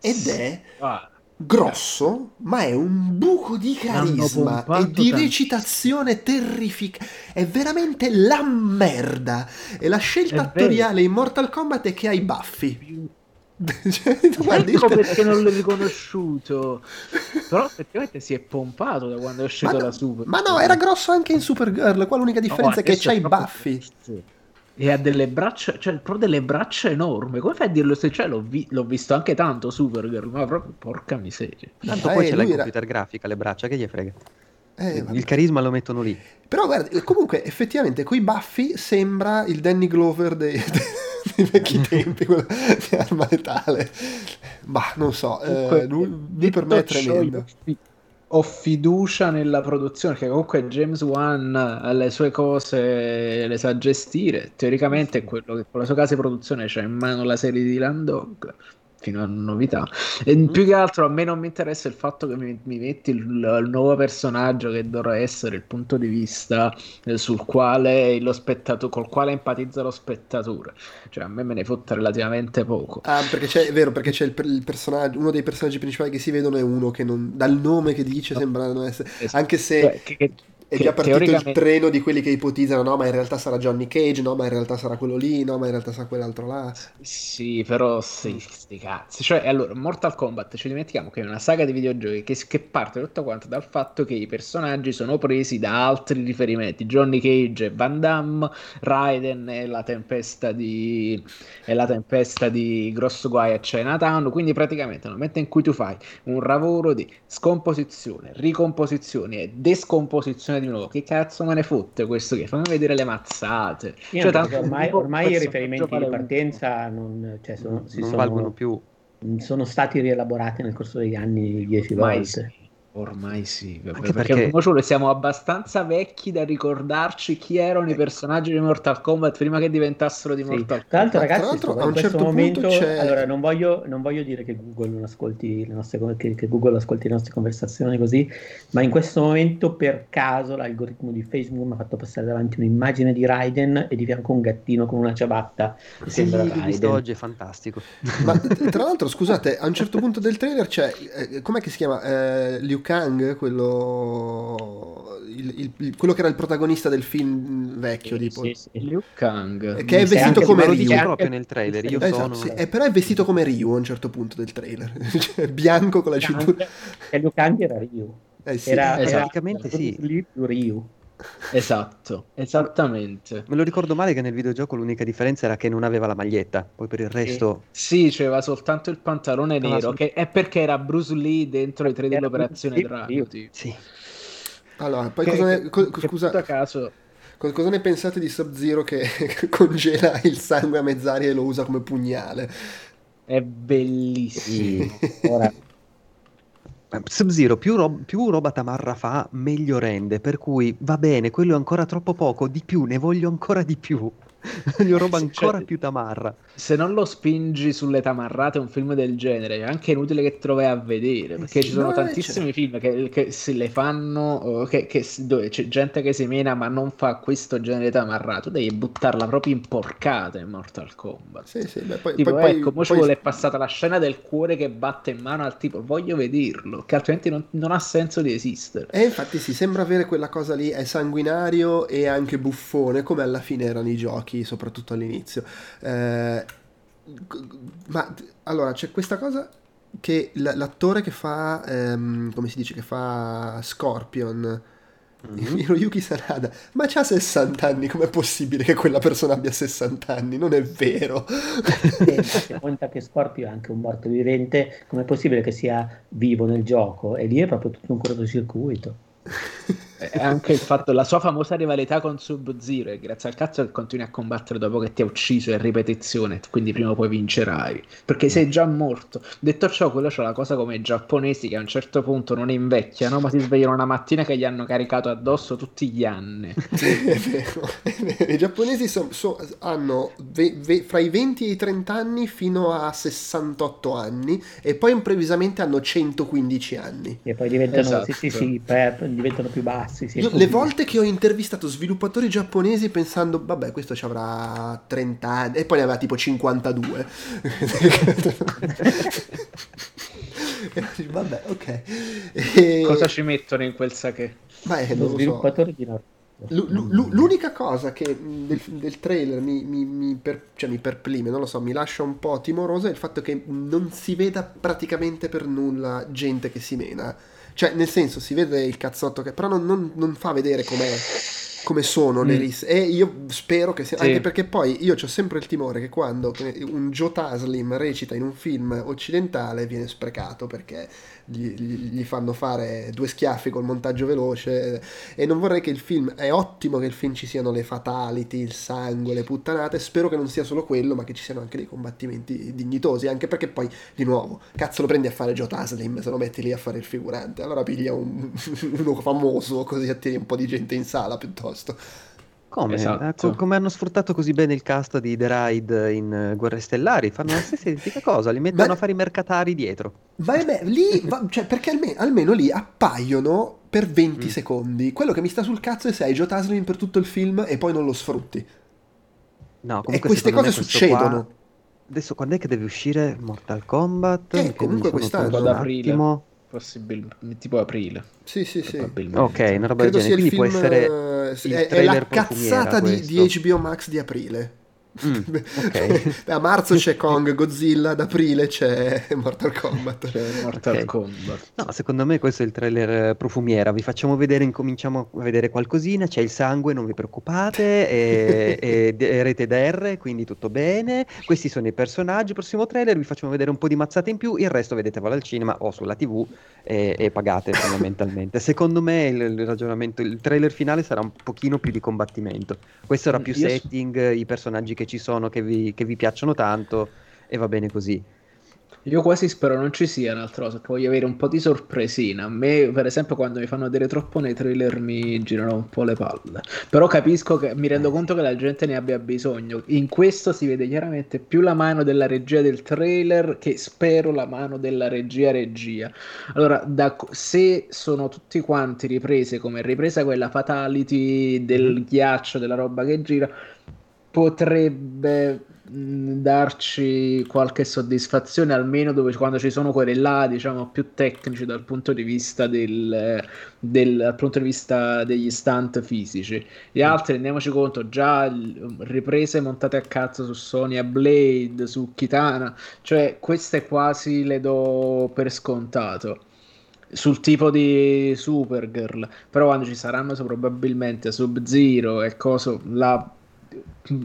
Ed è ah, grosso, ma è un buco di carisma e di recitazione terrificante. È veramente la merda. E la scelta attoriale in Mortal Kombat è che hai i baffi. [laughs] cioè, [laughs] ecco perché non l'ho riconosciuto però effettivamente si è pompato da quando è uscito ma la Super ma no era grosso anche in Supergirl qua l'unica differenza no, è che c'ha i baffi sì e ha delle braccia, cioè però delle braccia enormi. Come fai a dirlo se cioè, l'ho, vi- l'ho, visto anche tanto Supergirl, ma proprio porca miseria. Tanto eh, poi ce l'hai in era... computer grafica le braccia, che gli frega. Eh, il carisma lo mettono lì. Però guarda, comunque effettivamente coi baffi sembra il Danny Glover dei, dei vecchi [laughs] tempi, quello di arma letale. Bah, non so, eh, lui, lui per me è tremendo. Io, ho fiducia nella produzione, che comunque James Wan le sue cose le sa gestire. Teoricamente è quello che con la sua casa di produzione c'è in mano la serie di Land Dog fino a novità. E mm. più che altro a me non mi interessa il fatto che mi, mi metti il, il, nuovo personaggio che dovrà essere il punto di vista eh, sul quale lo spettatore, col quale empatizza lo spettatore. Cioè a me me ne fotte relativamente poco. Ah, perché c'è, è vero, perché c'è il, il personaggio, uno dei personaggi principali che si vedono è uno che non, dal nome che dice sembra non essere... Esatto. Anche se... Cioè, che, che è già partito teoricamente... il treno di quelli che ipotizzano, no, ma in realtà sarà Johnny Cage, no, ma in realtà sarà quello lì, no, ma in realtà sarà quell'altro là. Sì, però sì, sti cazzi. Cioè, allora, Mortal Kombat, ci dimentichiamo che è una saga di videogiochi che, che parte tutto quanto dal fatto che i personaggi sono presi da altri riferimenti. Johnny Cage e Van Damme, Raiden e la tempesta di, e la tempesta di Grosso Guai a Chinatown. Quindi praticamente nel momento in cui tu fai un lavoro di scomposizione, ricomposizione e descomposizione di nuovo. Che cazzo me ne fotte questo che? Fammi vedere le mazzate. Cioè, tanto, ormai, ormai i riferimenti di partenza non, cioè, sono, non sono, valgono più. Sono stati rielaborati nel corso degli anni dieci volte. Sì. Ormai sì, Anche perché, perché... siamo abbastanza vecchi da ricordarci chi erano i personaggi di Mortal Kombat prima che diventassero di Mortal Kombat. Tra l'altro, ragazzi, Tra l'altro, a un certo momento, c'è... allora non voglio, non voglio, dire che Google non ascolti le nostre che, che Google ascolti le nostre conversazioni così, ma in questo momento per caso l'algoritmo di Facebook mi ha fatto passare davanti un'immagine di Raiden e di fianco un gattino con una ciabatta. Sì, sembra Raiden. visto oggi è fantastico. Ma tra l'altro, scusate, a un certo punto del trailer c'è, eh, com'è che si chiama? Eh, Liu Kang, quello, il, il, quello che era il protagonista del film vecchio sì, tipo. Sì, sì. Liu Kang. Che è vestito come Ryu. proprio nel trailer. Io esatto, sono... sì, è, però è vestito come Ryu a un certo punto del trailer. [laughs] cioè, bianco con la cintura. E Liu Kang era Ryu. Eh sì. Era, era, praticamente sì. Ryu. Esatto, esattamente. Me lo ricordo male che nel videogioco l'unica differenza era che non aveva la maglietta, poi per il resto... Sì, c'era soltanto il pantalone no, nero, sul... che è perché era Bruce Lee dentro i tre dell'operazione Drago. Sì. Allora, poi che, cosa ne... Co- che scusa... caso... Cosa ne pensate di Sub-Zero che [laughs] congela il sangue a mezz'aria e lo usa come pugnale? È bellissimo. Ora, Sub-Zero più, rob- più, roba Tamarra fa, meglio rende, per cui va bene, quello è ancora troppo poco, di più, ne voglio ancora di più. [laughs] Voglio roba ancora cioè, più tamarra. Se non lo spingi sulle tamarrate un film del genere, è anche inutile che te lo vai a vedere. Perché eh sì, ci sono tantissimi c'è. film che, che, se le fanno, che, che, dove c'è gente che si mena ma non fa questo genere di tamarrato. Devi buttarla proprio in porcata in Mortal Kombat. Sì, sì, beh, poi, tipo, poi, ecco, poi, ci vuole passata la scena del cuore che batte in mano al tipo, voglio vederlo, che altrimenti non, non ha senso di esistere. E infatti si sembra avere quella cosa lì, è sanguinario e anche buffone, come alla fine erano i giochi giochi, soprattutto all'inizio. Eh, ma allora c'è questa cosa che l'attore che fa, ehm, come si dice, che fa Scorpion, Mm-hmm. [laughs] Hiroyuki Sanada, ma c'ha 60 anni, com'è possibile che quella persona abbia 60 anni? Non è vero. E conta che Scorpio è anche un morto vivente, com'è possibile che sia vivo nel gioco? E lì è proprio tutto un cortocircuito. [laughs] E anche il fatto, la sua famosa rivalità con Sub-Zero, grazie al cazzo che continui a combattere dopo che ti ha ucciso in ripetizione, quindi prima o poi vincerai, perché sei già morto. Detto ciò, quello c'è la cosa come i giapponesi che a un certo punto non invecchiano, ma si svegliano una mattina che gli hanno caricato addosso tutti gli anni. [laughs] è vero, è vero. I giapponesi so, so, hanno ve, ve, fra i 20 e i 30 anni fino a 68 anni e poi improvvisamente hanno 115 anni. E poi diventano, esatto. sì, sì, sì, per, diventano più bassi bassi. Sì, Io, le volte che ho intervistato sviluppatori giapponesi pensando, vabbè, questo ci avrà 30 anni, e poi ne aveva tipo 52. [laughs] vabbè, ok. E... Cosa ci mettono in quel sake? Beh, lo sviluppatore so. di Naruto. L'unica cosa che del, del trailer mi, mi, mi, per, cioè mi perplime, non lo so, mi lascia un po' timorosa è il fatto che non si veda praticamente per nulla gente che si mena. Cioè, nel senso, si vede il cazzotto che... però non, non, non fa vedere com'è come sono mm. le ris e io spero che sia sì. anche perché poi io ho sempre il timore che quando un Joe Taslim recita in un film occidentale viene sprecato perché gli, gli, fanno fare due schiaffi col montaggio veloce e non vorrei che il film è ottimo che il film ci siano le fatality il sangue le puttanate spero che non sia solo quello ma che ci siano anche dei combattimenti dignitosi anche perché poi di nuovo cazzo lo prendi a fare Joe Taslim se lo metti lì a fare il figurante allora piglia un, [laughs] uno famoso così attiri un po' di gente in sala piuttosto come? Esatto. come hanno sfruttato così bene il cast di The Ride in uh, Guerre Stellari? Fanno la stessa [laughs] identica cosa, li mettono ma... a fare i mercatari dietro. Ma beh, lì, [laughs] va, cioè, perché almeno, almeno, lì appaiono per 20 mm. secondi. Quello che mi sta sul cazzo è se hai Joe Taslim per tutto il film e poi non lo sfrutti. No, comunque e queste cose succedono. Qua... Adesso quando è che deve uscire Mortal Kombat? Eh, comunque quest'anno. Ad aprile. Possibilmente tipo aprile. Sì, sì, sì. Ok, una roba del genere. Quindi film, può essere. È, è la cazzata di, di HBO Max di aprile. Mm, [laughs] okay. [laughs] a marzo c'è Kong, Godzilla, ad aprile c'è Mortal Kombat. C'è Mortal okay. Kombat. No, secondo me questo è il trailer profumiera. Vi facciamo vedere, incominciamo a vedere qualcosina. C'è il sangue, non vi preoccupate. [laughs] E, e, e rete DR, quindi tutto bene. Questi sono i personaggi. Prossimo trailer vi facciamo vedere un po' di mazzate in più. Il resto vedetevelo al cinema o sulla TV e, e pagate fondamentalmente. secondo me il, il, ragionamento, il trailer finale sarà un pochino più di combattimento. Questo era più Io setting, i personaggi che ci sono che vi, che vi piacciono tanto e va bene così. Io quasi spero non ci sia un'altra cosa, che voglio avere un po' di sorpresina. A me, per esempio, quando mi fanno vedere troppo nei trailer mi girano un po' le palle. Però capisco che mi rendo conto che la gente ne abbia bisogno. In questo si vede chiaramente più la mano della regia del trailer che spero la mano della regia regia. Allora, da, se sono tutti quanti riprese come ripresa quella fatality del ghiaccio, della roba che gira potrebbe mm, darci qualche soddisfazione almeno dove quando ci sono quelli là diciamo più tecnici dal punto di vista del, del dal punto di vista degli stunt fisici. Gli altri rendiamoci conto già riprese montate a cazzo su Sonya Blade su Kitana cioè queste quasi le do per scontato. Sul tipo di Supergirl. Però quando ci saranno probabilmente Sub Zero e coso la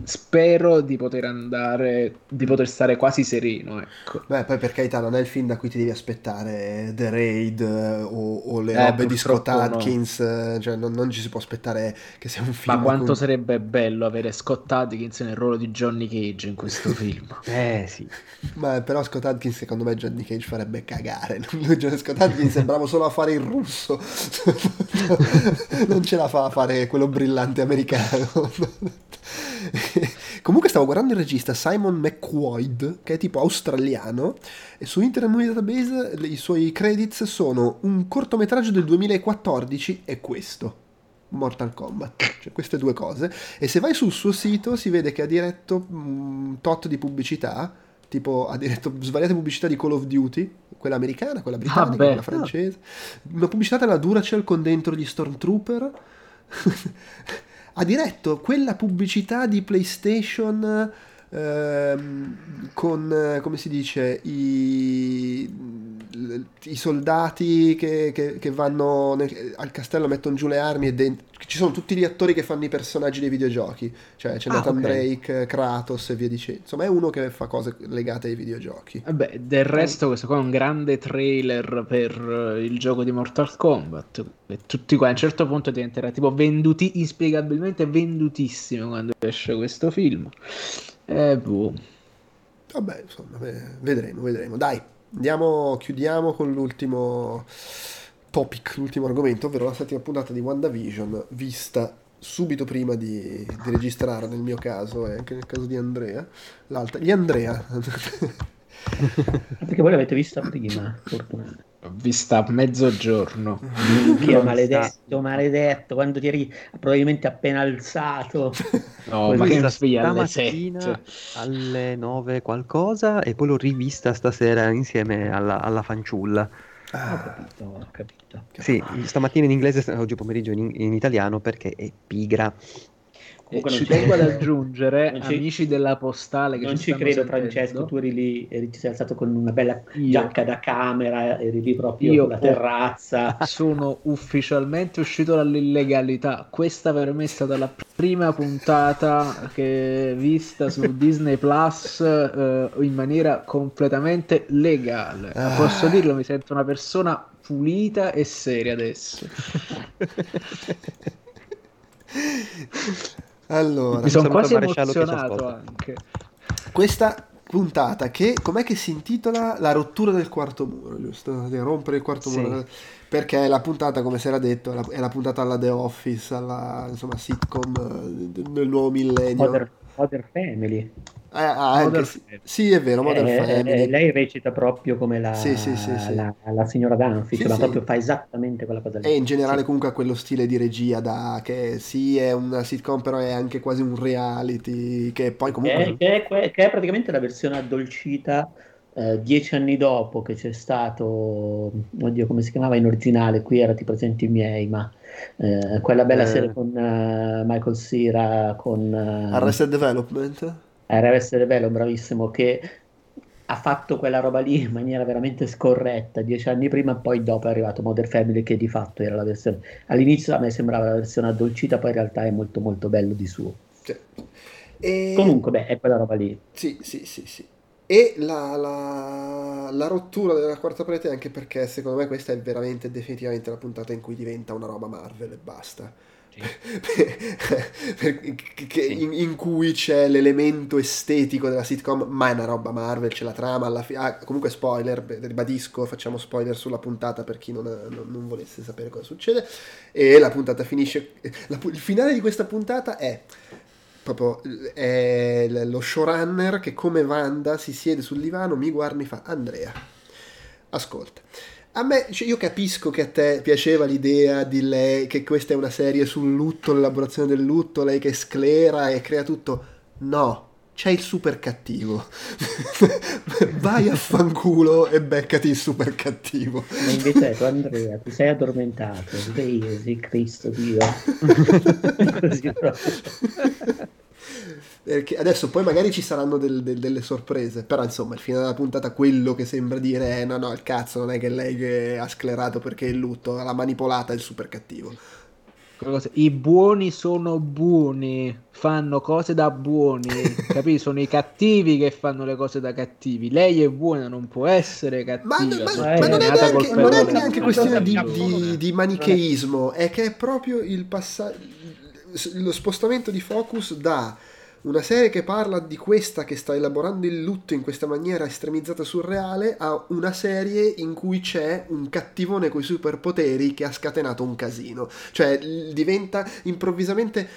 spero di poter andare di poter stare quasi sereno ecco. beh poi per carità non è il film da cui ti devi aspettare The Raid eh, o, o le eh, robe di Scott Adkins no. cioè non, non, ci si può aspettare che sia un film ma quanto con... sarebbe bello avere Scott Adkins nel ruolo di Johnny Cage in questo [laughs] film. Eh sì. Ma però Scott Adkins secondo me Johnny Cage farebbe cagare. Scott Adkins è bravo solo a fare il russo. [laughs] Non ce la fa a fare quello brillante americano Comunque stavo guardando il regista Simon McQuoid, che è tipo australiano, e su Internet Movie Database i suoi credits sono un cortometraggio del 2014 e questo. Mortal Kombat, cioè queste due cose. E se vai sul suo sito si vede che ha diretto un tot di pubblicità, tipo ha diretto svariate pubblicità di Call of Duty, quella americana, quella britannica, ah, quella francese, una pubblicità della Duracell con dentro gli Stormtrooper [laughs] ha diretto quella pubblicità di PlayStation ehm, con, come si dice, i, i soldati che, che, che vanno nel, al castello mettono giù le armi e dentro, ci sono tutti gli attori che fanno i personaggi dei videogiochi, cioè c'è ah, Nathan okay. Drake, Kratos e via dicendo. Insomma, è uno che fa cose legate ai videogiochi. Vabbè, del resto questo qua è un grande trailer per il gioco di Mortal Kombat. E tutti qua a un certo punto diventerà tipo venduti, inspiegabilmente vendutissimo quando esce questo film. Eh, boh. Vabbè, insomma, vedremo, vedremo. Dai, andiamo, chiudiamo con l'ultimo topic, l'ultimo argomento, ovvero la settima puntata di WandaVision, vista subito prima di, di registrare, nel mio caso e anche nel caso di Andrea. L'altra, gli Andrea. [laughs] Perché voi l'avete vista prima, fortunatamente. Vista a mezzogiorno. Minchia, maledetto, maledetto, quando ti eri probabilmente appena alzato. [laughs] No, ma che sveglia alle 7. Alle 9 qualcosa e poi l'ho rivista stasera insieme alla, alla fanciulla. Ah, ho capito, ho capito. Sì, stamattina in inglese, oggi pomeriggio in, in italiano perché è pigra. Comunque ci tengo ad aggiungere, ci... amici della postale che Non ci, ci credo sentendo. Francesco, tu eri lì, eri, ti sei alzato con una bella io, giacca da camera, eri lì proprio io sulla terrazza. [laughs] Sono ufficialmente uscito dall'illegalità. Questa per me è stata la prima puntata che vista su [laughs] Disney Plus eh, in maniera completamente legale. Ah. Posso dirlo, mi sento una persona pulita e seria adesso. [laughs] Allora, mi sono quasi emozionato anche. Questa puntata che com'è che si intitola La rottura del quarto muro, giusto? Di rompere il quarto sì. muro. Perché la puntata, come si era detto, è la, è la puntata alla The Office, alla insomma, sitcom eh, del nuovo millennio. Modern, Modern Family. Eh, ah, anche, sì, sì, è vero, Modern eh, Family. Eh, lei recita proprio come la, sì, sì, la, la signora Dunphy, cioè, ma proprio fa esattamente quella cosa lì. E in generale comunque ha quello stile di regia da, che sì è una sitcom però è anche quasi un reality, che poi comunque... Che, che, è, che è praticamente la versione addolcita eh, dieci anni dopo che c'è stato, oddio come si chiamava in originale, qui era Ti presenti i miei, ma eh, quella bella eh. serie con uh, Michael Sira, con... Uh, Arrested Development? RS Rebello, bravissimo, che ha fatto quella roba lì in maniera veramente scorretta dieci anni prima e poi dopo è arrivato Modern Family che di fatto era la versione all'inizio a me sembrava la versione addolcita poi in realtà è molto molto bello di suo sì. e... comunque beh è quella roba lì sì sì sì sì e la, la, la, rottura della quarta parete anche perché secondo me questa è veramente definitivamente la puntata in cui diventa una roba Marvel e basta sì. [laughs] in, in, cui c'è l'elemento estetico della sitcom, ma è una roba Marvel, c'è la trama alla fine. Ah, comunque, spoiler, ribadisco, facciamo spoiler sulla puntata per chi non, non, non volesse sapere cosa succede. E la puntata finisce. La, il finale di questa puntata è proprio è lo showrunner che come Wanda si siede sul divano, mi guarda e mi fa Andrea, ascolta a me, cioè io capisco che a te piaceva l'idea di lei, che questa è una serie sul lutto, l'elaborazione del lutto, lei che sclera e crea tutto. No, c'è il super cattivo. [laughs] Vai a fanculo e beccati il super cattivo. Ma invece tu Andrea, ti sei addormentato, svegli, Cristo Dio. [laughs] Così. Perché adesso poi magari ci saranno del, del, delle sorprese, però insomma il fine della puntata quello che sembra dire è no no il cazzo non è che lei che ha sclerato perché è il lutto, l'ha manipolata è il super cattivo. I buoni sono buoni, fanno cose da buoni, [laughs] capisci? Sono i cattivi che fanno le cose da cattivi. Lei è buona, non può essere cattiva. Ma, ma, ma non, è neanche, non è neanche questione di, di, di, manicheismo, è che è proprio il passaggio, lo spostamento di focus da una serie che parla di questa che sta elaborando il lutto in questa maniera estremizzata e surreale a una serie in cui c'è un cattivone con i superpoteri che ha scatenato un casino. Cioè diventa improvvisamente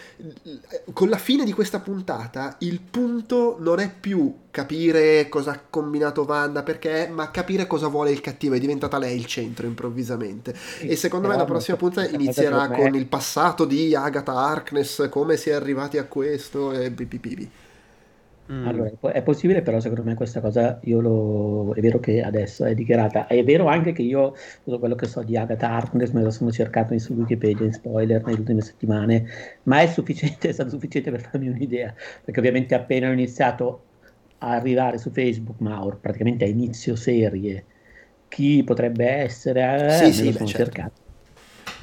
con la fine di questa puntata il punto non è più capire cosa ha combinato Wanda perché, ma capire cosa vuole il cattivo. È diventata lei il centro improvvisamente. Sì, e secondo me la prossima puntata inizierà con il passato di Agatha Harkness, come si è arrivati a questo e pipipipi. Mm. Allora, è possibile, però secondo me questa cosa io lo... è vero che adesso è dichiarata. È vero anche che io tutto quello che so di Agatha Harkness me lo sono cercato su Wikipedia in spoiler nelle ultime settimane, ma è sufficiente, è stato sufficiente per farmi un'idea, perché ovviamente appena ho iniziato a arrivare su Facebook, ma praticamente a inizio serie, chi potrebbe essere, eh, sì, sì, beh, certo.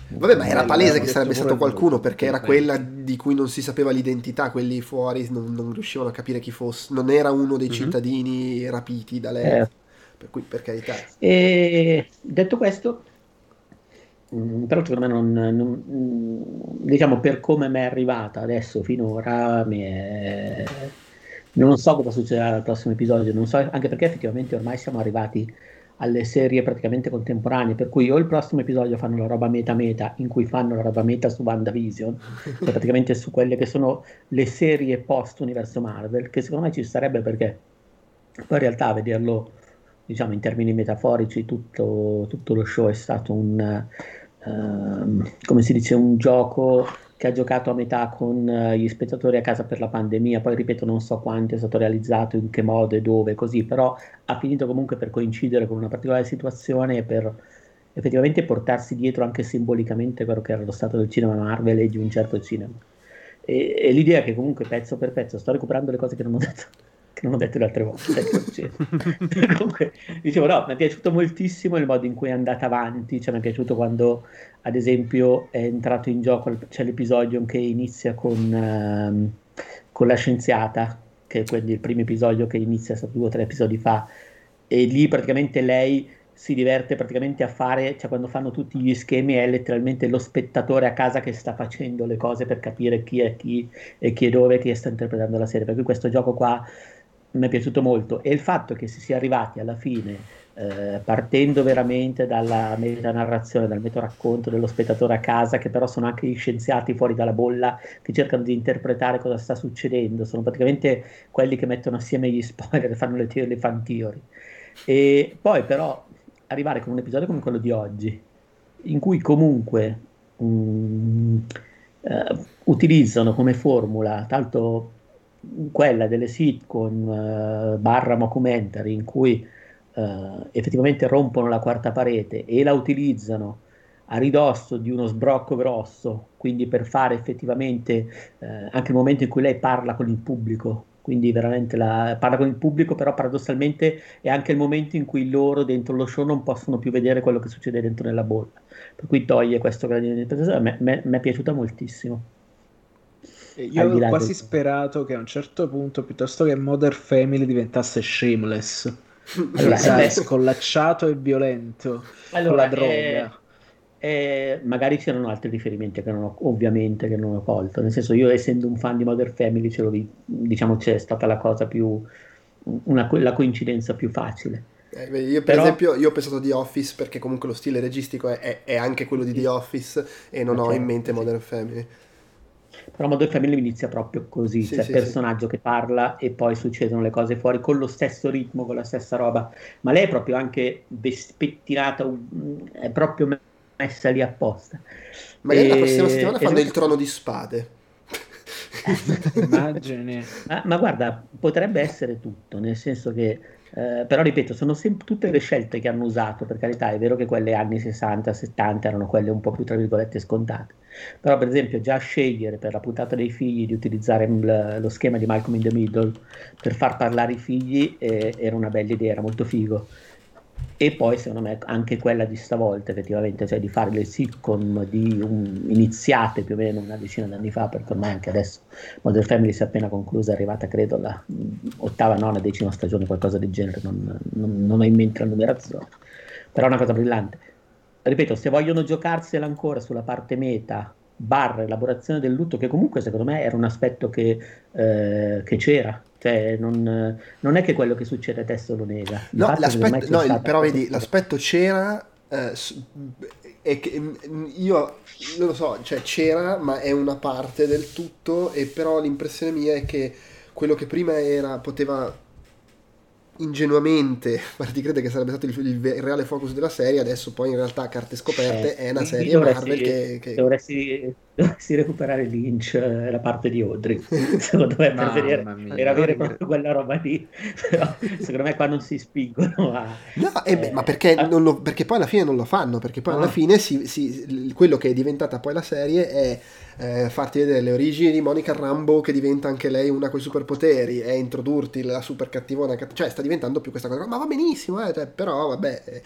Vabbè, ma era palese che sarebbe stato qualcuno perché era quella di cui non si sapeva l'identità, quelli fuori non, non riuscivano a capire chi fosse, non era uno dei mm-hmm. cittadini rapiti da lei, eh. per cui per carità. E detto questo, Mm, però secondo me non, non, mm, diciamo per come mi è arrivata adesso finora è... non so cosa succederà al prossimo episodio so, anche perché effettivamente ormai siamo arrivati alle serie praticamente contemporanee per cui o il prossimo episodio fanno la roba meta meta in cui fanno la roba meta su WandaVision [laughs] cioè praticamente su quelle che sono le serie post universo Marvel che secondo me ci sarebbe perché poi in realtà vederlo diciamo in termini metaforici tutto, tutto lo show è stato un Ehm, come si dice, un gioco che ha giocato a metà con uh, gli spettatori a casa per la pandemia, poi ripeto non so quanto è stato realizzato, in che modo e dove, così, però ha finito comunque per coincidere con una particolare situazione e per effettivamente portarsi dietro anche simbolicamente quello che era lo stato del cinema Marvel e di un certo cinema. E, e l'idea che comunque pezzo per pezzo sto recuperando le cose che non ho detto che non ho detto le altre volte. [laughs] Comunque, dicevo, no, mi è piaciuto moltissimo il modo in cui è andata avanti, cioè mi è piaciuto quando, ad esempio, è entrato in gioco, c'è l'episodio che inizia con, uh, con la scienziata, che è quindi il primo episodio che inizia due o tre episodi fa, e lì praticamente lei si diverte praticamente a fare, cioè quando fanno tutti gli schemi è letteralmente lo spettatore a casa che sta facendo le cose per capire chi è chi e chi è dove, chi sta interpretando la serie. Per cui questo gioco qua mi è piaciuto molto e il fatto che si sia arrivati alla fine eh, partendo veramente dalla metanarrazione, dal metoracconto dello spettatore a casa, che però sono anche gli scienziati fuori dalla bolla che cercano di interpretare cosa sta succedendo, sono praticamente quelli che mettono assieme gli spoiler [laughs] e fanno le, te- le fan theory. E poi però arrivare con un episodio come quello di oggi, in cui comunque um, uh, utilizzano come formula, tanto quella delle sitcom uh, barra mockumentary in cui uh, effettivamente rompono la quarta parete e la utilizzano a ridosso di uno sbrocco grosso, quindi per fare effettivamente uh, anche il momento in cui lei parla con il pubblico, quindi veramente la, parla con il pubblico, però paradossalmente è anche il momento in cui loro dentro lo show non possono più vedere quello che succede dentro nella bolla, per cui toglie questo gradino di interpretazione, mi è piaciuta moltissimo. Io avevo quasi di... sperato che a un certo punto, piuttosto che Modern Family, diventasse shameless. [laughs] Allora, sai, scollacciato e violento allora, con la droga. Eh, eh, magari c'erano altri riferimenti che non ho, ovviamente che non ho colto. Nel senso, io essendo un fan di Modern Family, ce l'ho, diciamo c'è stata la cosa più una, la coincidenza più facile. Eh, io per Però... esempio io ho pensato di Office perché comunque lo stile registico è, è, è anche quello di The Office e non okay. ho in mente Modern Family. Però Modern Family inizia proprio così, sì, cioè sì, personaggio sì. che parla e poi succedono le cose fuori con lo stesso ritmo, con la stessa roba, ma lei è proprio anche spettinata, è proprio messa lì apposta. Magari e... la prossima settimana fanno il trono di spade. Immagini. [laughs] Ma, ma, guarda, potrebbe essere tutto, nel senso che, eh, però ripeto, sono sempre tutte le scelte che hanno usato, per carità, è vero che quelle anni 60, 70 erano quelle un po' più, tra virgolette, scontate però per esempio già scegliere per la puntata dei figli di utilizzare l- lo schema di Malcolm in the Middle per far parlare i figli eh, era una bella idea, era molto figo. E poi secondo me anche quella di stavolta effettivamente, cioè di fare le sitcom di un, iniziate più o meno una decina d'anni fa, perché ormai anche adesso Modern Family si è appena conclusa, è arrivata credo alla ottava, nona, decima stagione, qualcosa del genere, non, non, non ho in mente la numerazione, però è una cosa brillante ripeto, se vogliono giocarsela ancora sulla parte meta, barra elaborazione del lutto, che comunque secondo me era un aspetto che, eh, che c'era. Cioè, non, non, è che quello che succede adesso lo nega. No, l'aspetto, no però vedi, l'aspetto c'era eh, e che, mm, io non lo so, cioè c'era, ma è una parte del tutto, e però l'impressione mia è che quello che prima era, poteva ingenuamente [laughs] farti credere che sarebbe stato il, il, il, reale focus della serie, adesso poi in realtà carte scoperte eh, è una serie dovresti, Marvel che, che... Dovresti, [laughs] dovessi recuperare Lynch eh, la parte di Audrey. [laughs] Secondo me per vedere per avere proprio quella roba lì. [laughs] Però secondo me qua non si spingono a no eh, beh, ma perché, a... lo, perché, poi alla fine non lo fanno perché poi no. alla fine si, si, quello che è diventata poi la serie è eh, farti vedere le origini di Monica Rambo che diventa anche lei una con i superpoteri e introdurti la super cattivona cioè sta diventando più questa cosa ma va benissimo eh, cioè, però vabbè eh,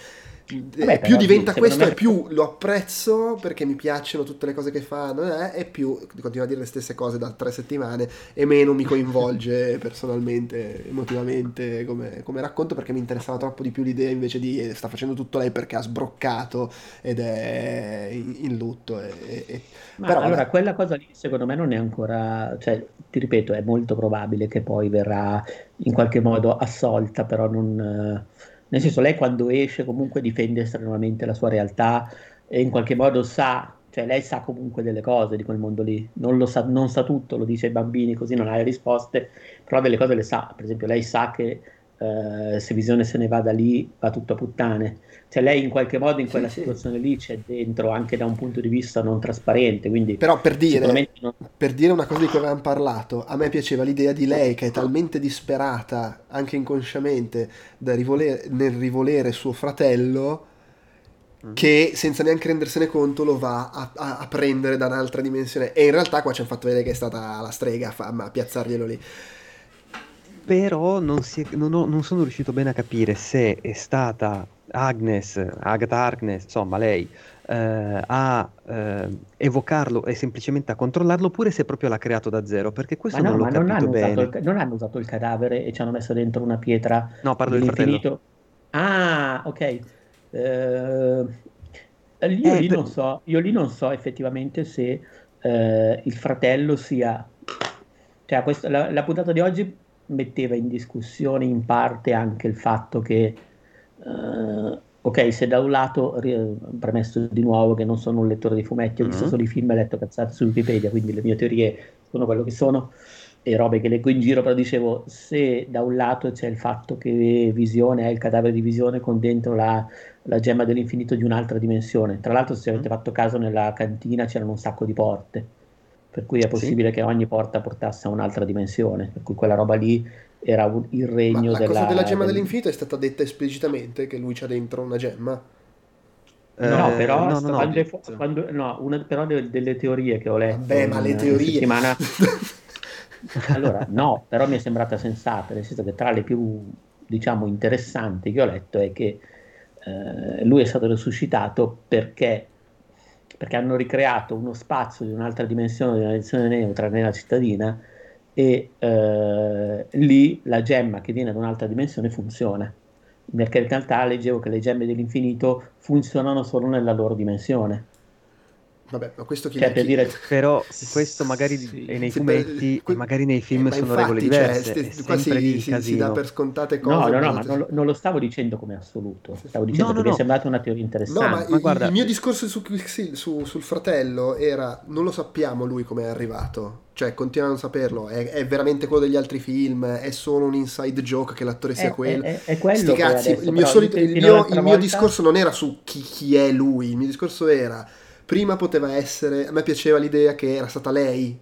Vabbè, più diventa questo me... e più lo apprezzo perché mi piacciono tutte le cose che fanno eh, e più continua a dire le stesse cose da tre settimane e meno mi coinvolge [laughs] personalmente, emotivamente come, come, racconto perché mi interessava troppo di più l'idea invece di eh, sta facendo tutto lei perché ha sbroccato ed è in, in lutto. E, e... Ma Però, allora vabbè. quella cosa lì secondo me non è ancora, cioè ti ripeto è molto probabile che poi verrà in qualche modo assolta però non nel senso, lei quando esce comunque difende estremamente la sua realtà e in qualche modo sa, cioè lei sa comunque delle cose di quel mondo lì, non, sa, non sa tutto, lo dice ai bambini così non ha le risposte, però delle cose le sa, per esempio lei sa che eh, se Visione se ne va da lì va tutto a puttane, cioè lei in qualche modo in quella sì, situazione sì. lì c'è dentro anche da un punto di vista non trasparente, quindi però per dire, non... per dire una cosa di cui avevamo parlato, a me piaceva l'idea di lei che è talmente disperata anche inconsciamente rivolere, nel rivolere suo fratello mm. che senza neanche rendersene conto lo va a, a, a, prendere da un'altra dimensione e in realtà qua ci hanno fatto vedere che è stata la strega a, a piazzarglielo lì però non, è, non, ho, non, sono riuscito bene a capire se è stata Agnes, Agatha Harkness, insomma lei, eh, a eh, evocarlo e semplicemente a controllarlo oppure se proprio l'ha creato da zero perché questo ma no, non l'ho ma capito non bene. il, non hanno usato il cadavere e ci hanno messo dentro una pietra no parlo del fratello. ah ok. Eh, io, eh, lì per... so, io, lì non so, effettivamente se eh, il fratello sia cioè questa, la, la puntata di oggi metteva in discussione in parte anche il fatto che, uh, ok, se da un lato, premesso di nuovo che non sono un lettore di fumetti, ho visto mm-hmm. solo i film e letto cazzate su Wikipedia, quindi le mie teorie sono quello che sono e robe che leggo in giro, però dicevo, se da un lato c'è il fatto che Visione è il cadavere di Visione con dentro la, la gemma dell'infinito di un'altra dimensione, tra l'altro se avete mm. fatto caso nella cantina c'erano un sacco di porte, per cui è possibile sì. che ogni porta portasse a un'altra dimensione, per cui quella roba lì era un, il regno Ma la cosa della gemma del... dell'infinito è stata detta esplicitamente che lui c'ha dentro una gemma? No, eh, però, no, no, quando, no. Quando, no, una però delle, delle, teorie che ho letto Beh, ma le teorie settimana... [laughs] allora, no, però mi è sembrata sensata, nel senso che tra le più, diciamo, interessanti che ho letto è che eh, lui è stato resuscitato perché perché hanno ricreato uno spazio di un'altra dimensione, di una dimensione neutra nella cittadina e eh, lì la gemma che viene da un'altra dimensione funziona. Perché in realtà leggevo che le gemme dell'infinito funzionano solo nella loro dimensione. Vabbè, ma questo chi, cioè, chi... Dire... Però [laughs] questo magari sì. è nei fumetti e magari nei film eh, sono infatti, regole cioè, diverse. Cioè, st- qua si, si, si, dà per scontate cose. No, no, no, ma non lo, non lo, stavo dicendo come assoluto. Stavo dicendo no, no, che no. mi è sembrata una teoria interessante. No, ma, ma il, guarda... il mio discorso su, sì, su, sul fratello era, non lo sappiamo lui come è arrivato. Cioè, continua a non saperlo. È, è, veramente quello degli altri film? È solo un inside joke che l'attore sia è, quello? È, è quello Sti cazzi, il mio, solito, il mio, il mio discorso non era su chi, chi è lui. Il mio discorso era Prima poteva essere, a me piaceva l'idea che era stata lei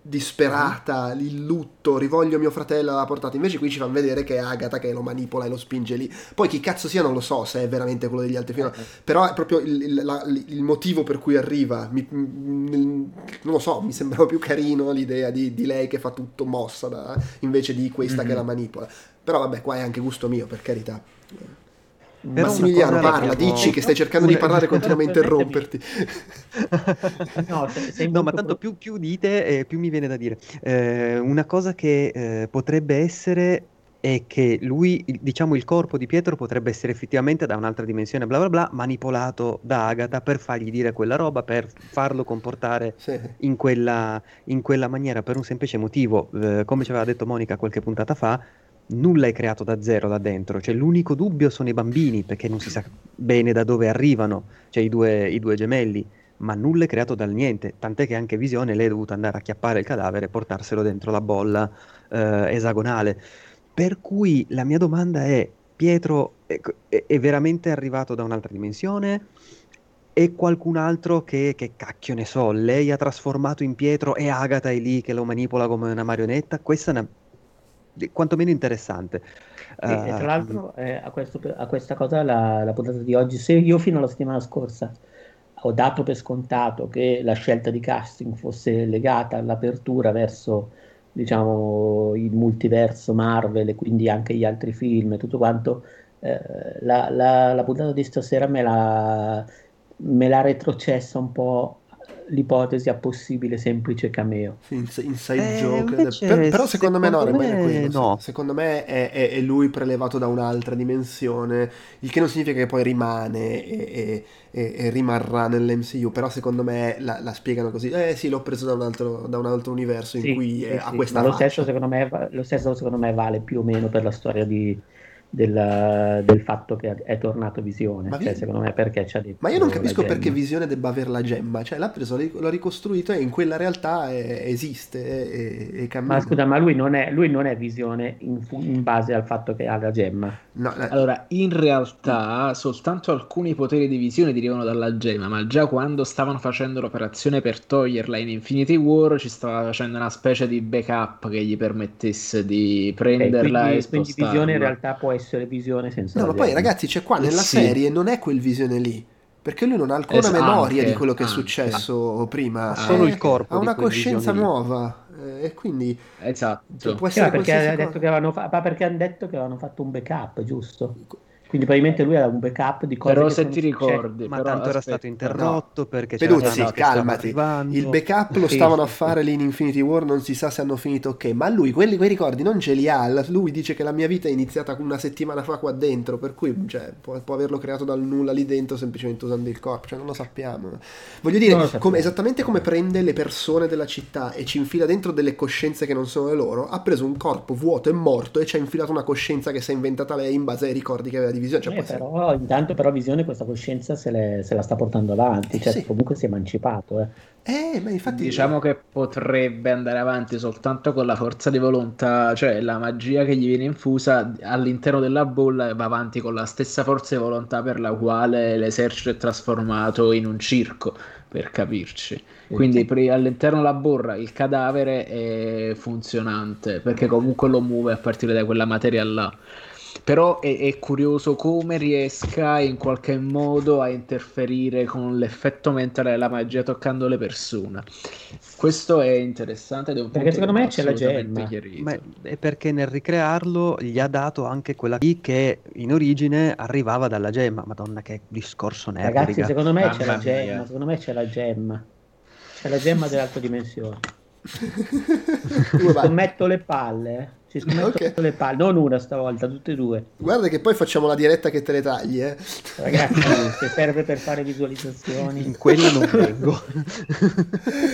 disperata, mm. il lutto, rivoglio mio fratello alla portata. Invece qui ci fanno vedere che è Agatha che lo manipola e lo spinge lì. Poi chi cazzo sia non lo so se è veramente quello degli altri film, okay. però è proprio il, il, la, il, motivo per cui arriva. Mi, non lo so, mi sembrava più carino l'idea di, di lei che fa tutto mossa da, invece di questa mm-hmm. che la manipola. Però vabbè, qua è anche gusto mio, per carità. Però Massimiliano parla, dici che stai cercando di parlare continuamente a interromperti. no, [laughs] no ma tanto più, più dite eh, più mi viene da dire. Eh, una cosa che eh, potrebbe essere è che lui, diciamo il corpo di Pietro potrebbe essere effettivamente da un'altra dimensione, bla bla bla, manipolato da Agatha per fargli dire quella roba, per farlo comportare sì. in, quella, in, quella, maniera, per un semplice motivo, eh, come ci aveva detto Monica qualche puntata fa, nulla è creato da zero là dentro, cioè l'unico dubbio sono i bambini, perché non si sa bene da dove arrivano, cioè i due, i due gemelli, ma nulla è creato dal niente, tant'è che anche Visione lei è dovuta andare a chiappare il cadavere e portarselo dentro la bolla eh, esagonale. Per cui la mia domanda è, Pietro è, è, veramente arrivato da un'altra dimensione? e qualcun altro che, che cacchio ne so, lei ha trasformato in Pietro e Agatha è lì che lo manipola come una marionetta, questa è una quantomeno interessante. E, uh, tra l'altro eh, a, questo, a, questa cosa la, la puntata di oggi, se io fino alla settimana scorsa ho dato per scontato che la scelta di casting fosse legata all'apertura verso diciamo il multiverso Marvel e quindi anche gli altri film e tutto quanto eh, la, la, la, puntata di stasera me l'ha, me l'ha retrocessa un po' l'ipotesi a possibile semplice cameo. inside eh, joke. Per, però secondo, secondo me no, rimane quello. No. Secondo me è, è, è, lui prelevato da un'altra dimensione, il che non significa che poi rimane e, e, e rimarrà nell'MCU, però secondo me la, la, spiegano così. Eh sì, l'ho preso da un altro, da un altro universo in sì, cui sì, ha sì. questa... Ma lo stesso, me, lo stesso secondo me vale più o meno per la storia di del, del, fatto che è tornato Visione. Ma, cioè, secondo me perché c'ha detto ma io non capisco perché Visione debba avere la gemma. Cioè, l'ha preso, l'ha ricostruito e in quella realtà è, esiste e, e Ma scusa, ma lui non è, lui non è Visione in, in, base al fatto che ha la gemma. No, la... Allora, in realtà soltanto alcuni poteri di Visione derivano dalla gemma, ma già quando stavano facendo l'operazione per toglierla in Infinity War ci stava facendo una specie di backup che gli permettesse di prenderla okay, quindi, e quindi Visione in realtà può essere visione senza... No, ma poi ragazzi c'è qua nella sì. serie non è quel visione lì. Perché lui non ha alcuna esatto, memoria anche, di quello che anche. è successo prima. Ha solo il corpo. Ha una coscienza nuova. Eh, e quindi esatto. può essere perché, ha detto che avevano fa- perché hanno detto che avevano fatto un backup, giusto? Quindi probabilmente lui aveva un backup di cose Però se ti ricordi, ma tanto aspetta, era stato interrotto no. perché Peduzzi, calmati. Il backup lo stavano a fare lì in Infinity War, non si sa se hanno finito ok, ma lui quelli, quei ricordi non ce li ha. Lui dice che la mia vita è iniziata una settimana fa qua dentro, per cui cioè, può, può, averlo creato dal nulla lì dentro semplicemente usando il corpo, cioè non lo sappiamo. Voglio dire, come, esattamente come prende le persone della città e ci infila dentro delle coscienze che non sono le loro, ha preso un corpo vuoto e morto e ci ha infilato una coscienza che si è inventata lei in base ai ricordi che aveva di visione. Cioè, eh, però, intanto però Visione questa coscienza se, le, se la sta portando avanti, eh, cioè sì. comunque si è emancipato. Eh. Eh, ma infatti... Diciamo che potrebbe andare avanti soltanto con la forza di volontà, cioè la magia che gli viene infusa all'interno della bolla va avanti con la stessa forza di volontà per la quale l'esercito è trasformato in un circo, per capirci. Quindi all'interno della borra il cadavere è funzionante perché comunque lo muove a partire da quella materia là però è, è, curioso come riesca in qualche modo a interferire con l'effetto mentale della magia toccando le persone. Questo è interessante ed è un perché secondo me c'è la gemma. Ma è perché nel ricrearlo gli ha dato anche quella lì che in origine arrivava dalla gemma. Madonna, che discorso nerd. Ragazzi, secondo me c'è la gemma. Secondo me c'è la gemma. C'è la gemma dell'altra dimensione. [laughs] Scommetto le palle. Ci scommetto okay. le palle, non una stavolta, tutte e due. Guarda che poi facciamo la diretta che te le tagli, eh. Ragazzi, [laughs] se serve per fare visualizzazioni. In quello non [laughs] vengo.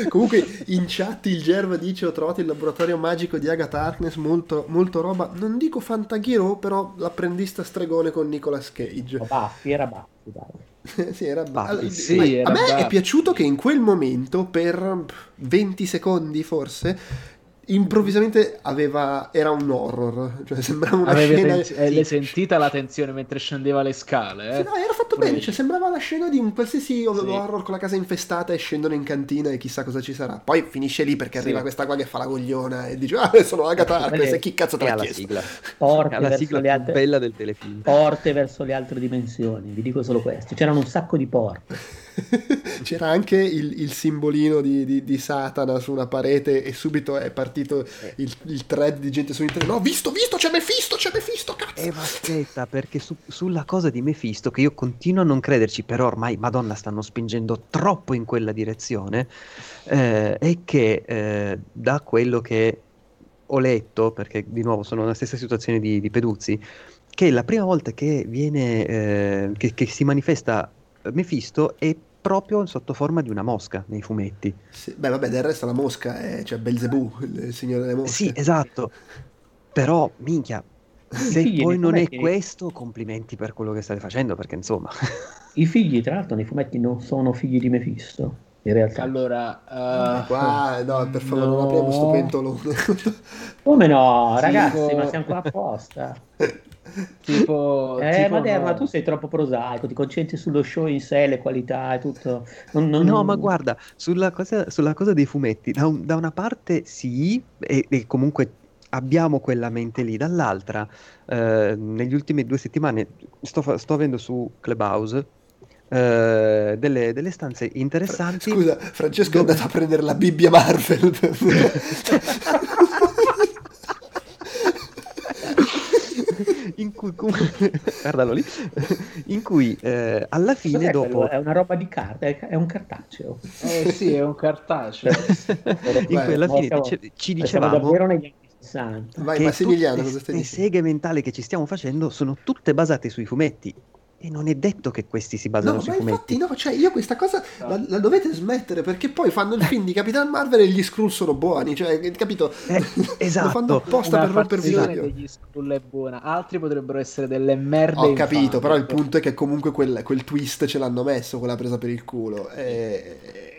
Comunque, in chat il Gerva dice: Ho trovato il laboratorio magico di Agatha Harkness, molto, molto roba. Non dico Fantaghiro, però l'apprendista stregone con Nicolas Cage. Oh, Baffi, era Baffi, dai. [laughs] sì, era Baffi. Sì, era a me Buffy. è piaciuto che in quel momento, per 20 secondi forse improvvisamente aveva, era un horror, cioè sembrava una Avevi scena... Ten- eh, l'hai sentita la tensione mentre scendeva le scale? Eh? Sì, no, era fatto Pure bene, cioè sembrava la scena di un qualsiasi sì. horror con la casa infestata e scendono in cantina e chissà cosa ci sarà. Poi finisce lì perché sì. arriva questa qua che fa la cogliona e dice ah sono Agatha [laughs] Harkness e chi cazzo te l'ha chiesto? Sigla. [laughs] Porte la sigla più altre... bella del telefilm. Porte verso le altre dimensioni, vi dico solo questo, c'erano un sacco di porte. [laughs] [laughs] C'era anche il, il simbolino di, di, di, Satana su una parete e subito è partito eh. il, il thread di gente su internet. No, visto, visto, c'è Mephisto, c'è Mephisto, cazzo! Eh, ma aspetta, perché su, sulla cosa di Mephisto, che io continuo a non crederci, però ormai, madonna, stanno spingendo troppo in quella direzione, eh, è che eh, da quello che ho letto, perché di nuovo sono nella stessa situazione di, di Peduzzi, che la prima volta che viene, eh, che, che si manifesta Mephisto è proprio sotto forma di una mosca nei fumetti. Sì, beh, vabbè, del resto la mosca è cioè Belzebù, il signore delle mosche. Sì, esatto. Però, minchia, se figli, poi non fumetti... è questo, complimenti per quello che state facendo, perché insomma... [laughs] I figli, tra l'altro, nei fumetti non sono figli di Mephisto. In realtà. Allora, uh, qua, no, per favore, no. non apriamo sto pentolone. Come no, ragazzi, Dico... ma siamo qua apposta. [laughs] tipo, eh, tipo vabbè, no. ma tu sei troppo prosaico, ti concentri sullo show in sé, le qualità e tutto. Non, non... No, ma guarda, sulla cosa, sulla cosa dei fumetti, da, un, da, una parte sì, e, e, comunque abbiamo quella mente lì, dall'altra, eh, negli ultimi due settimane sto, sto avendo su Clubhouse Uh, delle, delle, stanze interessanti. Scusa, Francesco dove... è andato a prendere la Bibbia Marvel. [laughs] [laughs] in cui, [laughs] guardalo lì, [laughs] in cui eh, alla fine Cos'è dopo... Quello? È una roba di carta, è un cartaceo. Eh sì, è un cartaceo. [laughs] in cui alla fine ci, ci dicevamo... davvero negli anni 60. Vai Massimiliano, cosa stai dicendo? Le seghe mentali che ci stiamo facendo sono tutte basate sui fumetti e non è detto che questi si basano no, sui ma fumetti. Infatti, no, cioè io questa cosa no. la, la, dovete smettere perché poi fanno il film di Capitan Marvel e gli Skrull sono buoni, cioè, capito? Eh, esatto. [laughs] lo fanno apposta Una per rompervi l'odio. degli Skrull è buona, altri potrebbero essere delle merde. Ho capito, però il punto è che comunque quel, quel, twist ce l'hanno messo, quella presa per il culo. E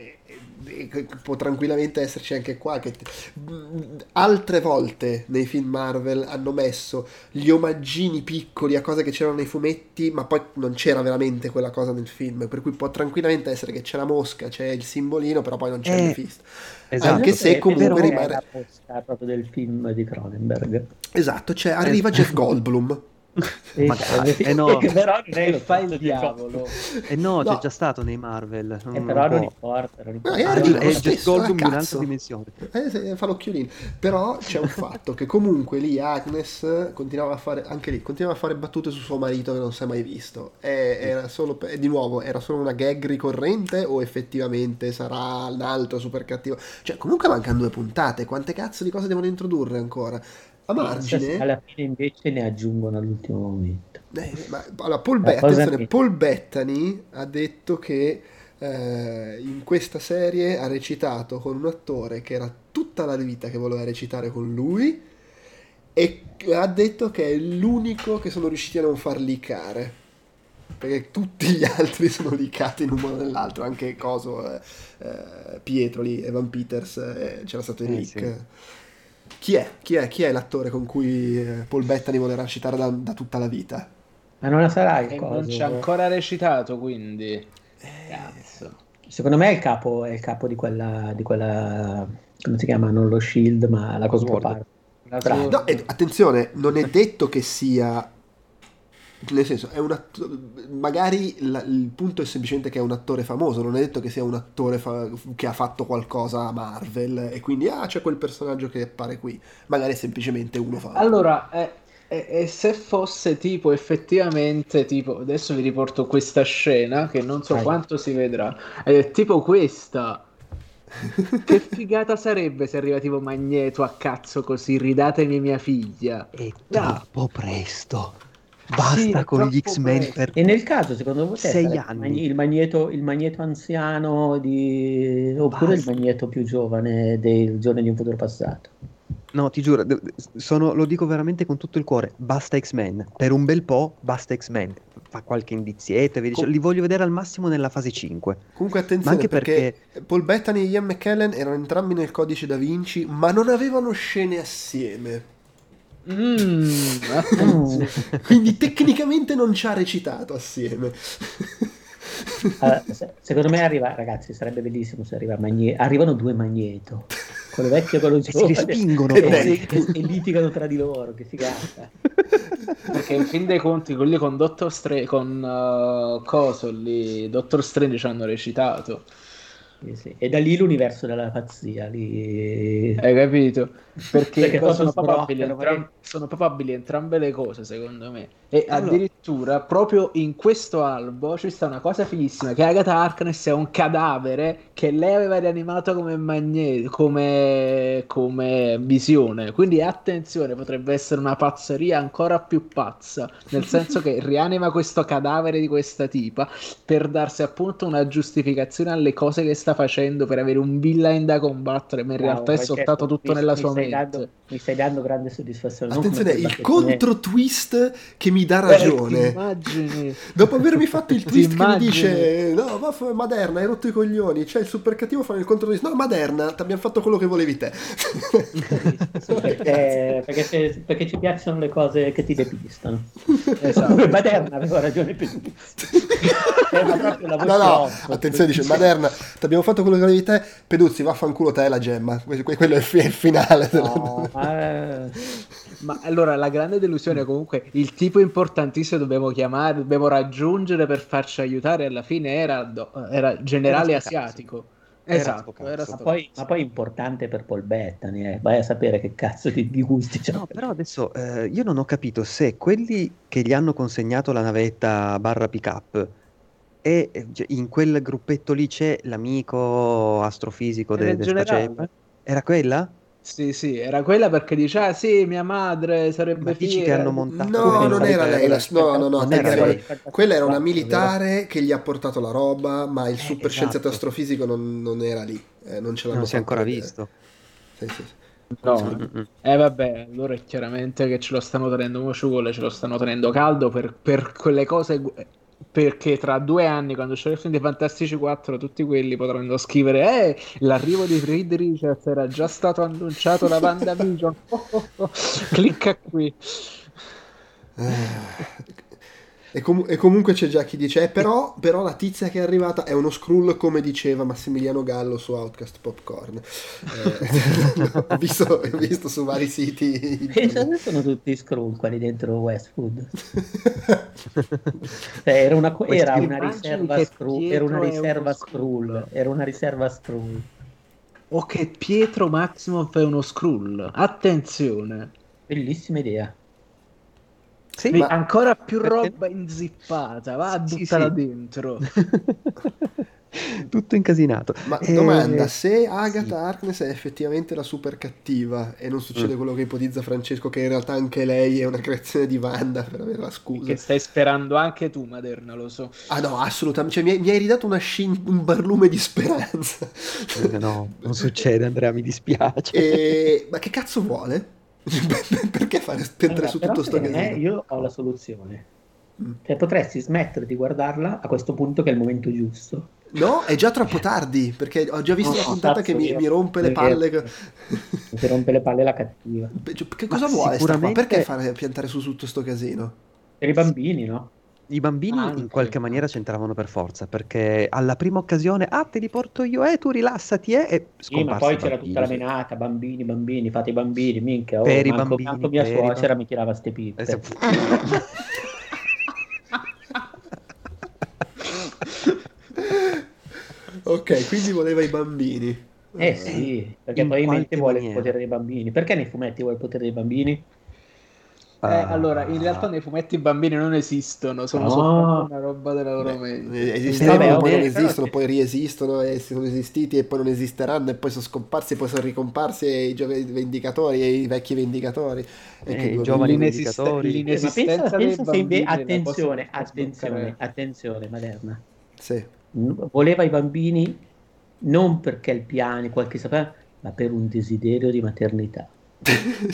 può tranquillamente esserci anche qua. Che altre volte nei film Marvel hanno messo gli omaggini piccoli a cose che c'erano nei fumetti, ma poi non c'era veramente quella cosa nel film. Per cui può tranquillamente essere che c'è la mosca, c'è il simbolino, però poi non c'è eh, il Mephisto. Esatto. Anche se comunque rimane. la mosca proprio del film di Cronenberg. Esatto, cioè arriva Jeff Goldblum. Magari, eh no. però non è lo fai il diavolo. Eh no, no, c'è già stato nei Marvel. Eh, però non importa. Non importa. No, è, è Jeff Goldblum in un'altra dimensione. Eh, fa l'occhiolino. Però c'è un fatto che comunque lì Agnes continuava a fare, anche lì, continuava a fare battute su suo marito che non si è mai visto. E, era solo, e di nuovo, era solo una gag ricorrente o effettivamente sarà un altro super cattivo? Cioè, comunque mancano due puntate. Quante cazzo di cose devono introdurre ancora? A margine? alla fine invece ne aggiungono all'ultimo momento. Eh, ma, allora, Paul, Be- attenzione, Paul Bettany ha detto che eh, in questa serie ha recitato con un attore che era tutta la vita che voleva recitare con lui e ha detto che è l'unico che sono riusciti a non far licare perché tutti gli [laughs] altri sono licati in un modo o nell'altro anche Coso eh, eh, Pietro lì Evan Peters eh, c'era stato il leak sì. Chi è? Chi è? Chi è l'attore con cui eh, Paul Bettany vuole recitare da, da tutta la vita? Ma non la sarà il coso. Non ci ha ancora recitato, quindi. Eh... Cazzo. Secondo me è il capo, è il capo di, quella, di quella. come si chiama? Non lo Shield, ma la Cosmopar. No, attenzione, non è detto che sia nel senso, è un attore, magari la, il punto è semplicemente che è un attore famoso, non è detto che sia un attore fa, che ha fatto qualcosa a Marvel e quindi ah c'è quel personaggio che appare qui, magari è semplicemente uno famoso. Allora, eh, e, e, se fosse tipo effettivamente tipo adesso vi riporto questa scena che non so Vai. quanto si vedrà è tipo questa [laughs] che figata sarebbe se arriva tipo Magneto a cazzo così ridatemi mia figlia è troppo presto Basta sì, con gli X-Men per E nel caso, secondo voi, sei anni. Il magneto, il magneto anziano di... oppure Basta. il magneto più giovane dei giorni di un futuro passato? No, ti giuro, sono, lo dico veramente con tutto il cuore. Basta X-Men. Per un bel po', basta X-Men. Fa qualche indizietto, Com- li voglio vedere al massimo nella fase 5. Comunque, attenzione, anche perché, perché, Paul Bettany e Ian McKellen erano entrambi nel codice da Vinci, ma non avevano scene assieme. Mm. [laughs] Quindi tecnicamente non ci ha recitato assieme. [laughs] Allora, se, secondo me arriva, ragazzi, sarebbe bellissimo se arriva Magneto. Arrivano due Magneto, quello vecchio e quello giovane. Si respingono e, e, e, e, litigano tra di loro, che figata. Perché in fin dei conti quelli con Dottor Strange, con uh, Coso lì, Dottor Strange ci hanno recitato. Sì, sì. E da lì l'universo della pazzia. Lì... Hai capito? Perché, Perché sono, papabili entram- sono, papabili entrambe le cose, secondo me. E allora. addirittura, proprio in questo albo ci sta una cosa fighissima: che Agatha Harkness è un cadavere che lei aveva rianimato come magneto, come, come visione. Quindi attenzione, potrebbe essere una pazzeria ancora più pazza. Nel senso che [laughs] rianima questo cadavere di questa tipa per darsi appunto una giustificazione alle cose che sta facendo per avere un villain da combattere, ma in wow, realtà è soltanto tutto nella sua mente. Dando, mi stai dando grande soddisfazione. Attenzione, il contro twist che mi dà ragione. Eh, Dopo avermi fatto il [laughs] twist che mi dice: No, va, Maderna, hai rotto i coglioni. C'è il super cattivo fa il contro twist. No, Maderna, ti abbiamo fatto quello che volevi te. [laughs] perché, perché, perché, ci piacciono le cose che ti depistano. Esatto. Maderna aveva ragione per [laughs] no, no, attenzione, dice Maderna, ti abbiamo fatto quello che volevi te. Peduzzi, vaffanculo te la gemma. Quello è il, fi- il finale. No, ma... ma allora la grande delusione comunque il tipo importantissimo dobbiamo chiamare, dobbiamo raggiungere per farci aiutare alla fine era, era generale era asiatico. Esatto, era ma, poi, ma, poi, importante per Paul Bettany, eh. vai a sapere che cazzo di, di gusti c'è. No, però adesso eh, io non ho capito se quelli che gli hanno consegnato la navetta barra pick up e cioè, in quel gruppetto lì c'è l'amico astrofisico de, del Spacem. Era quella? Sì, sì, era quella perché dice, ah sì, mia madre sarebbe dici che hanno montato No, non era lei, la... no, no, no, era lei. quella era una militare che gli ha portato la roba, ma il eh, super esatto. scienziato astrofisico non, non era lì, eh, non ce l'hanno Non si è ancora vedere. visto. Sì, sì. No, eh vabbè, allora è chiaramente che ce lo stanno tenendo mociuole, ce lo stanno tenendo caldo per, per quelle cose perché tra due anni, quando uscirà il film dei Fantastici 4, tutti quelli potranno scrivere: Eh, l'arrivo di Reed Richards era già stato annunciato da WandaVision. Oh, oh, oh. Clicca qui. Eh, e, com- e, comunque c'è già chi dice, eh, però, però, la tizia che è arrivata è uno scroll come diceva Massimiliano Gallo su Outcast Popcorn. Eh, [laughs] ho, visto, ho, visto, su vari siti. E sono tutti scroll quelli dentro Westwood. [laughs] cioè, era, una, era, una riserva scroll, era una riserva scroll. Era una riserva scroll. O che Pietro Maximoff è uno scroll. Attenzione. Bellissima idea. Sì, ma... ancora più roba inzippata, va a sì, sì. dentro. [laughs] Tutto incasinato. Ma e... domanda, se Agatha sì. Harkness è effettivamente la super cattiva e non succede mm. quello che ipotizza Francesco, che in realtà anche lei è una creazione di Wanda per avere la scusa. Che stai sperando anche tu, Maderna, lo so. Ah no, assolutamente. Cioè, mi, hai, mi hai ridato sci- un barlume di speranza. Eh, no, non succede Andrea, mi dispiace. [laughs] E... Ma che cazzo vuole? [laughs] Perché fare entrare su tutto sto casino? Io ho la soluzione. Mm. Cioè, potresti smettere di guardarla a questo punto che è il momento giusto. No, è già troppo tardi, perché ho già visto no, una puntata che mi, mi, rompe le palle. [laughs] Mi rompe le palle la cattiva. Cioè, che cosa Ma vuole? Sicuramente... Perché fare piantare su tutto sto casino? Per i bambini, no? I bambini Anche. in qualche maniera c'entravano per forza, perché alla prima occasione, ah te li porto io, eh tu rilassati, eh, e sì, ma poi c'era tutta la menata, bambini, bambini, fate i bambini, minchia, oh, per i bambini, manco mia suocera mi tirava ste pippe. Esatto. [laughs] ok, quindi voleva i bambini. Eh sì, perché probabilmente vuole maniera. il potere dei bambini. Perché nei fumetti vuole il potere dei bambini? Eh, allora, in realtà nei fumetti i bambini non esistono, sono no. solo una roba della loro mente. Esistono, poi non esistono, poi riesistono e sono esistiti e poi non esisteranno e poi sono scomparsi e poi sono ricomparsi e i giovani vendicatori e i vecchi vendicatori. E eh, i giovani vendicatori. L'inesistenza pensa, pensa bambini, attenzione, attenzione, attenzione, Maderna. Sì. Voleva i bambini non perché il piano, qualche sapeva, ma per un desiderio di maternità.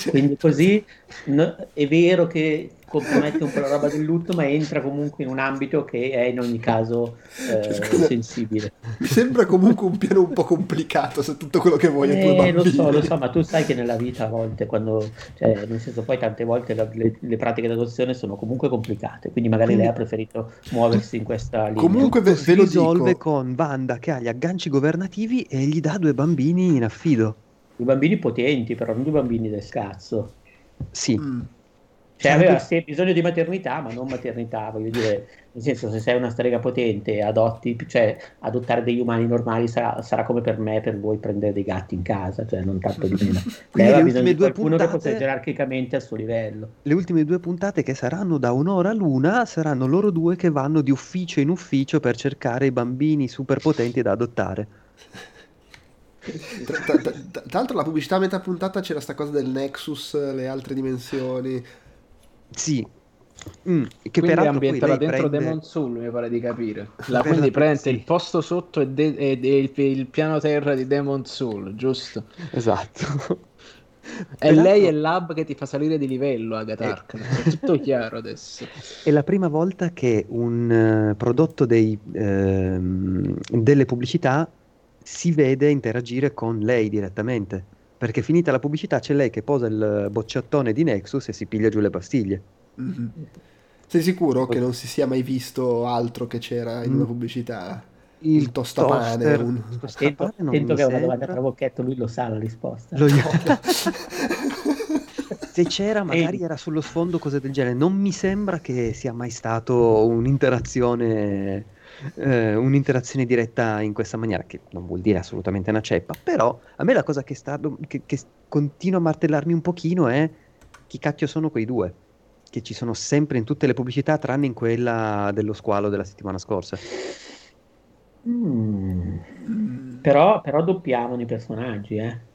Quindi così no, è vero che compromette un po' la roba del lutto, ma entra comunque in un ambito che è in ogni caso eh, Scusa, sensibile. Mi sembra comunque un piano un po' complicato se tutto quello che vuoi eh, Lo so, lo so, ma tu sai che nella vita a volte, quando, cioè, nel senso poi tante volte la, le, le, pratiche d'adozione sono comunque complicate, quindi magari lei ha preferito muoversi in questa linea. Comunque ve, ve lo risolve dico. con Wanda che ha gli agganci governativi e gli dà due bambini in affido. I bambini potenti, però non i bambini del cazzo. Sì. Mm. Cioè aveva bisogno di maternità, ma non maternità, voglio dire, nel senso se sei una strega potente adotti, cioè adottare degli umani normali sarà, sarà, come per me, per voi prendere dei gatti in casa, cioè non tanto di meno. Lei [laughs] aveva bisogno di qualcuno puntate, che fosse gerarchicamente al suo livello. Le ultime due puntate che saranno da un'ora l'una saranno loro due che vanno di ufficio in ufficio per cercare i bambini super potenti da adottare. [laughs] Tra, tra, tra, tra, l'altro la pubblicità a metà puntata c'era sta cosa del Nexus, le altre dimensioni. Sì, Mm, che quindi peraltro è ambientata dentro prende... Demon Soul, mi pare di capire. La, quindi prende sì. il posto sotto e, de- e de- il, il, piano terra di Demon Soul, giusto? Esatto. È lei e l'hub che ti fa salire di livello, Agatha Harkness. È tutto chiaro adesso. È la prima volta che un uh, prodotto dei, uh, delle pubblicità si vede interagire con lei direttamente. Perché finita la pubblicità c'è lei che posa il bocciattone di Nexus e si piglia giù le pastiglie. Mm-hmm. Sei sicuro che non si sia mai visto altro che c'era in mm. una pubblicità? Il, il tostapane. Un... Attento, attento che è una domanda tra bocchetto, lui lo sa la risposta. Lo... [laughs] Se c'era, magari era sullo sfondo, cose del genere. Non mi sembra che sia mai stato un'interazione eh, un'interazione diretta in questa maniera, che non vuol dire assolutamente una ceppa, però a me la cosa che, sta, che, che continua a martellarmi un pochino è chi cacchio sono quei due, che ci sono sempre in tutte le pubblicità, tranne in quella dello squalo della settimana scorsa. Mm. Però, però doppiavano i personaggi, eh.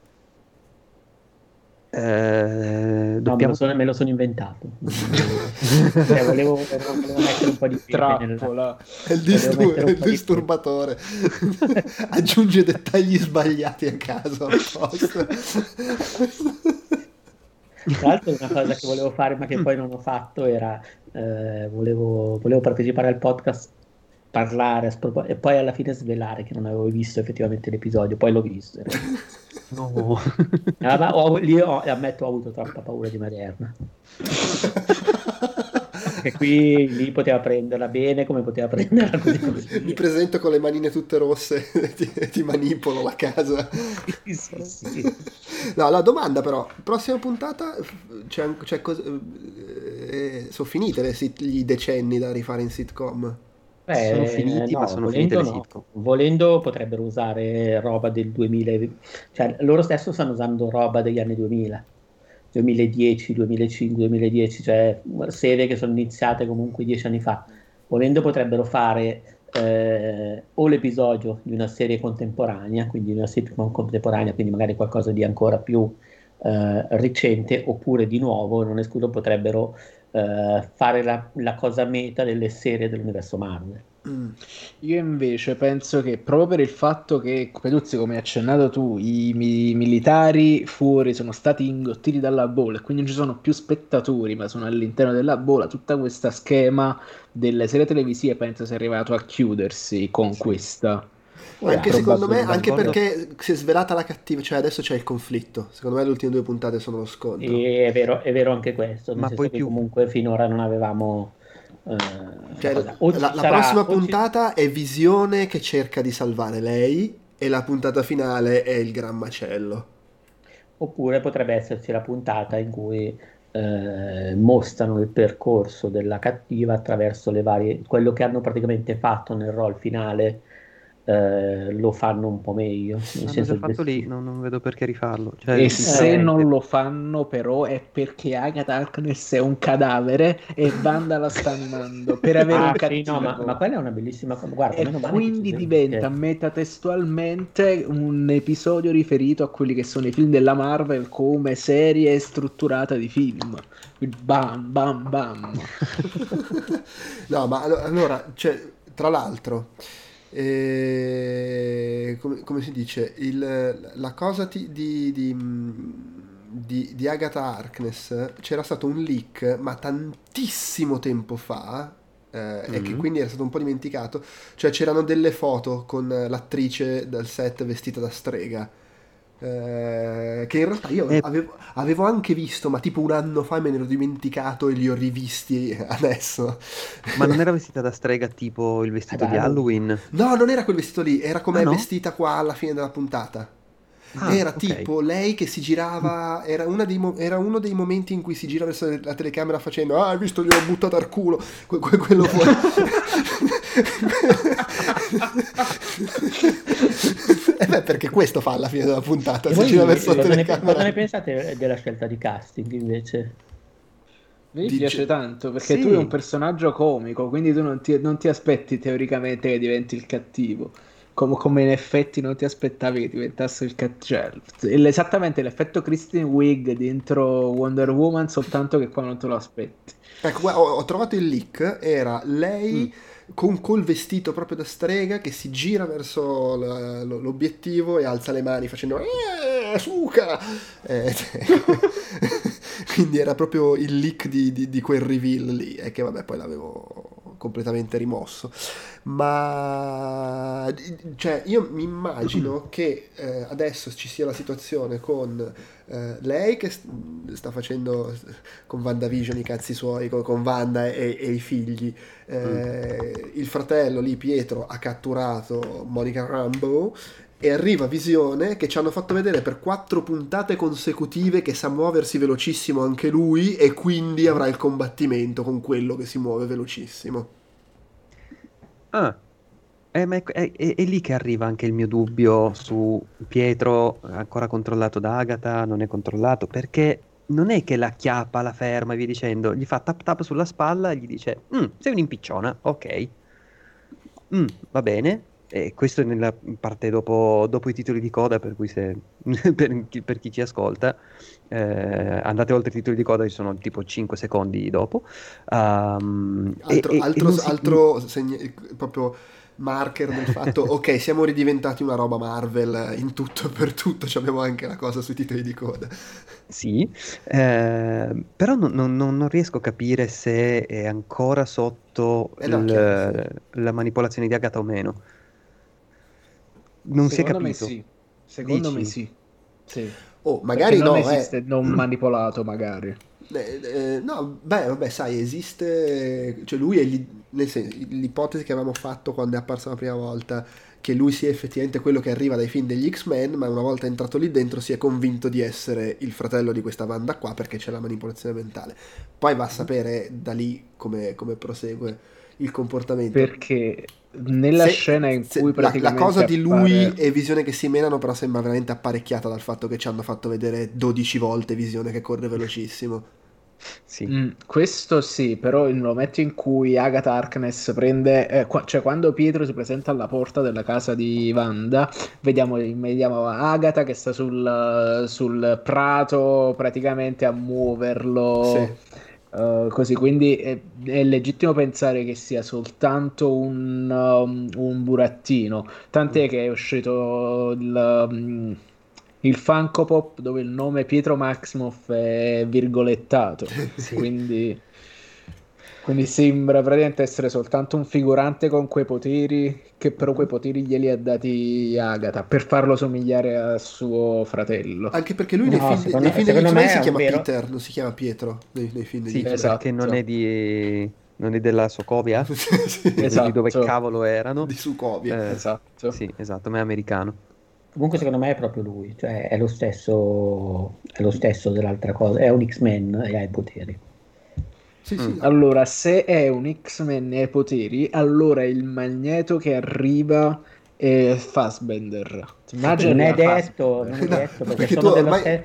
Eh, no, me, lo sono, me, lo sono, inventato. [laughs] cioè, volevo, volevo, mettere un po' di trappola. È il, distur- è il disturbatore. [laughs] Aggiunge dettagli sbagliati a caso. Tra l'altro, una cosa che volevo fare, ma che poi non ho fatto, era eh, volevo, volevo partecipare al podcast parlare e poi alla fine svelare che non avevo visto effettivamente l'episodio, poi l'ho visto. [laughs] No. Ah, ho, lì ho, ammetto ho avuto troppa paura di Maderna. [laughs] e qui lì poteva prenderla bene come poteva prenderla così, così. Mi presento con le manine tutte rosse [laughs] ti, ti, manipolo la casa. sì, sì, sì. No, la domanda però, prossima puntata c'è, c'è cos- eh, sono finite le, i decenni da rifare in sitcom. Beh, sono finiti, no, ma sono finite le sitcom. Volendo potrebbero usare roba del 2000, cioè loro stesso stanno usando roba degli anni 2000, 2010, 2005, 2010, cioè serie che sono iniziate comunque dieci anni fa. Volendo potrebbero fare eh, o l'episodio di una serie contemporanea, quindi di una sitcom contemporanea, quindi magari qualcosa di ancora più eh, recente, oppure di nuovo, non escludo, potrebbero uh, fare la, la, cosa meta delle serie dell'universo Marvel. Mm. Io invece penso che proprio per il fatto che, Peduzzi, come hai accennato tu, i, mi- militari fuori sono stati ingottiti dalla bolla e quindi non ci sono più spettatori, ma sono all'interno della bolla, tutta questa schema delle serie televisive penso sia arrivato a chiudersi con sì. questa anche secondo me, anche perché si è svelata la cattiva, cioè adesso c'è il conflitto. Secondo me le ultime due puntate sono lo scontro. E è vero, è vero anche questo. Ma poi più... comunque finora non avevamo. Uh, cioè, la, la sarà, prossima puntata ci... è Visione che cerca di salvare lei e la puntata finale è il gran macello. Oppure potrebbe esserci la puntata in cui eh, mostrano il percorso della cattiva attraverso le varie quello che hanno praticamente fatto nel rol finale eh, lo fanno un po' meglio. Nel senso già fatto lì, non, non, vedo perché rifarlo. Cioè, e se non lo fanno, però, è perché Agatha Harkness è un cadavere e Wanda la sta animando per [laughs] avere ah, un cattivo. Sì, no, ma, ma, quella è una bellissima cosa. Guarda, e quindi diventa perché... metatestualmente un episodio riferito a quelli che sono i film della Marvel come serie strutturata di film. Bam, bam, bam. [laughs] no, ma allora, cioè, tra l'altro e, come, come, si dice, il, la cosa ti, di, di, di, di, Agatha Harkness c'era stato un leak, ma tantissimo tempo fa, eh, mm-hmm. e che mm-hmm. quindi era stato un po' dimenticato, cioè c'erano delle foto con l'attrice dal set vestita da strega eh, che in realtà io eh. avevo, avevo, anche visto, ma tipo un anno fa me ne ero dimenticato e li ho rivisti adesso. Ma non era vestita da strega tipo il vestito eh, di Halloween? No, non era quel vestito lì, era come ah, no? vestita qua alla fine della puntata. Ah, era okay. tipo lei che si girava, era, mo- era, uno dei momenti in cui si gira verso la telecamera facendo Ah, hai visto, gli ho buttato al culo, que- que- quello fuori. [laughs] [laughs] e beh, perché questo fa alla fine della puntata, si gira verso la telecamera. Cosa ne pensate della scelta di casting invece? Mi Dice... piace tanto perché sì. tu sei un personaggio comico, quindi tu non ti, non ti aspetti teoricamente che diventi il cattivo come, come, in effetti non ti aspettavi che diventasse il cattivo. Cioè, esattamente l'effetto Christine Wig dentro Wonder Woman, soltanto che qua non te lo aspetti. Ecco, ho, ho trovato il leak, era lei... Mm con col vestito proprio da strega che si gira verso la, l'obiettivo e alza le mani facendo eh, suca eh, [laughs] quindi era proprio il leak di, di, di quel reveal lì e che vabbè poi l'avevo completamente rimosso. Ma cioè, io mi immagino [clears throat] che eh, adesso ci sia la situazione con eh, lei che sta facendo con WandaVision i cazzi suoi, con, Wanda e, e, i figli. Eh, mm. Il fratello lì, Pietro, ha catturato Monica Rambo e arriva Visione che ci hanno fatto vedere per quattro puntate consecutive che sa muoversi velocissimo anche lui e quindi avrà il combattimento con quello che si muove velocissimo. Ah, eh, ma è, è- è lì che arriva anche il mio dubbio su Pietro, ancora controllato da Agatha, non è controllato, perché non è che la chiappa, la ferma e via dicendo, gli fa tap tap sulla spalla e gli dice, "Mm, sei un'impicciona, ok, Mm, va bene, e questo è nella parte dopo, dopo, i titoli di coda, per cui se, [laughs] per, chi, per chi ci ascolta, eh, andate oltre i titoli di coda, ci sono tipo 5 secondi dopo. Um, altro, e, altro, e altro si... segna, proprio marker del fatto, [laughs] ok, siamo ridiventati una roba Marvel in tutto e per tutto, abbiamo anche la cosa sui titoli di coda. Sì, eh, però non, non, non, riesco a capire se è ancora sotto eh no, chiaro, sì. la manipolazione di Agatha o meno non Secondo si è capito. Me sì. Secondo Dici? me sì. sì. Oh, magari no, non esiste eh. non [clears throat] manipolato, magari. Eh, eh, no, beh, vabbè, sai, esiste, cioè lui è gli, nel senso, l'ipotesi che avevamo fatto quando è apparsa la prima volta, che lui sia effettivamente quello che arriva dai film degli X-Men, ma una volta entrato lì dentro si è convinto di essere il fratello di questa banda qua perché c'è la manipolazione mentale. Poi va a sapere da lì come, come prosegue il comportamento. Perché nella se, scena in cui praticamente la, la cosa di lui appare... e Visione che si menano però sembra veramente apparecchiata dal fatto che ci hanno fatto vedere 12 volte Visione che corre velocissimo sì. Mm, questo sì, però nel momento in cui Agatha Harkness prende, eh, qua, cioè quando Pietro si presenta alla porta della casa di Wanda, vediamo, vediamo Agatha che sta sul, sul prato praticamente a muoverlo. Sì Uh, così, quindi è, è, legittimo pensare che sia soltanto un, um, un burattino. Tant'è che è uscito il, um, il Funko Pop dove il nome Pietro Maximoff è virgolettato. [laughs] sì. Quindi quindi sembra praticamente essere soltanto un figurante con quei poteri, che però quei poteri glieli ha dati Agatha per farlo somigliare a suo fratello. Anche perché lui no, nei film, secondo, nei film degli X-Men si chiama vero... Peter, non si chiama Pietro nei, nei film sì, esatto. perché non è di non è della Sokovia, [laughs] sì, esatto. di dove cavolo erano. Di Sokovia. Eh, esatto. Sì, esatto, ma è americano. Comunque secondo me è proprio lui, cioè è lo stesso, è lo stesso dell'altra cosa, è un X-Men e ha i poteri. Sì, sì. Mm. Allora, se è un X-Men e ha poteri, allora il magneto che arriva è Fassbender. Immagino non è detto, non è [laughs] detto perché, perché sono dello ormai...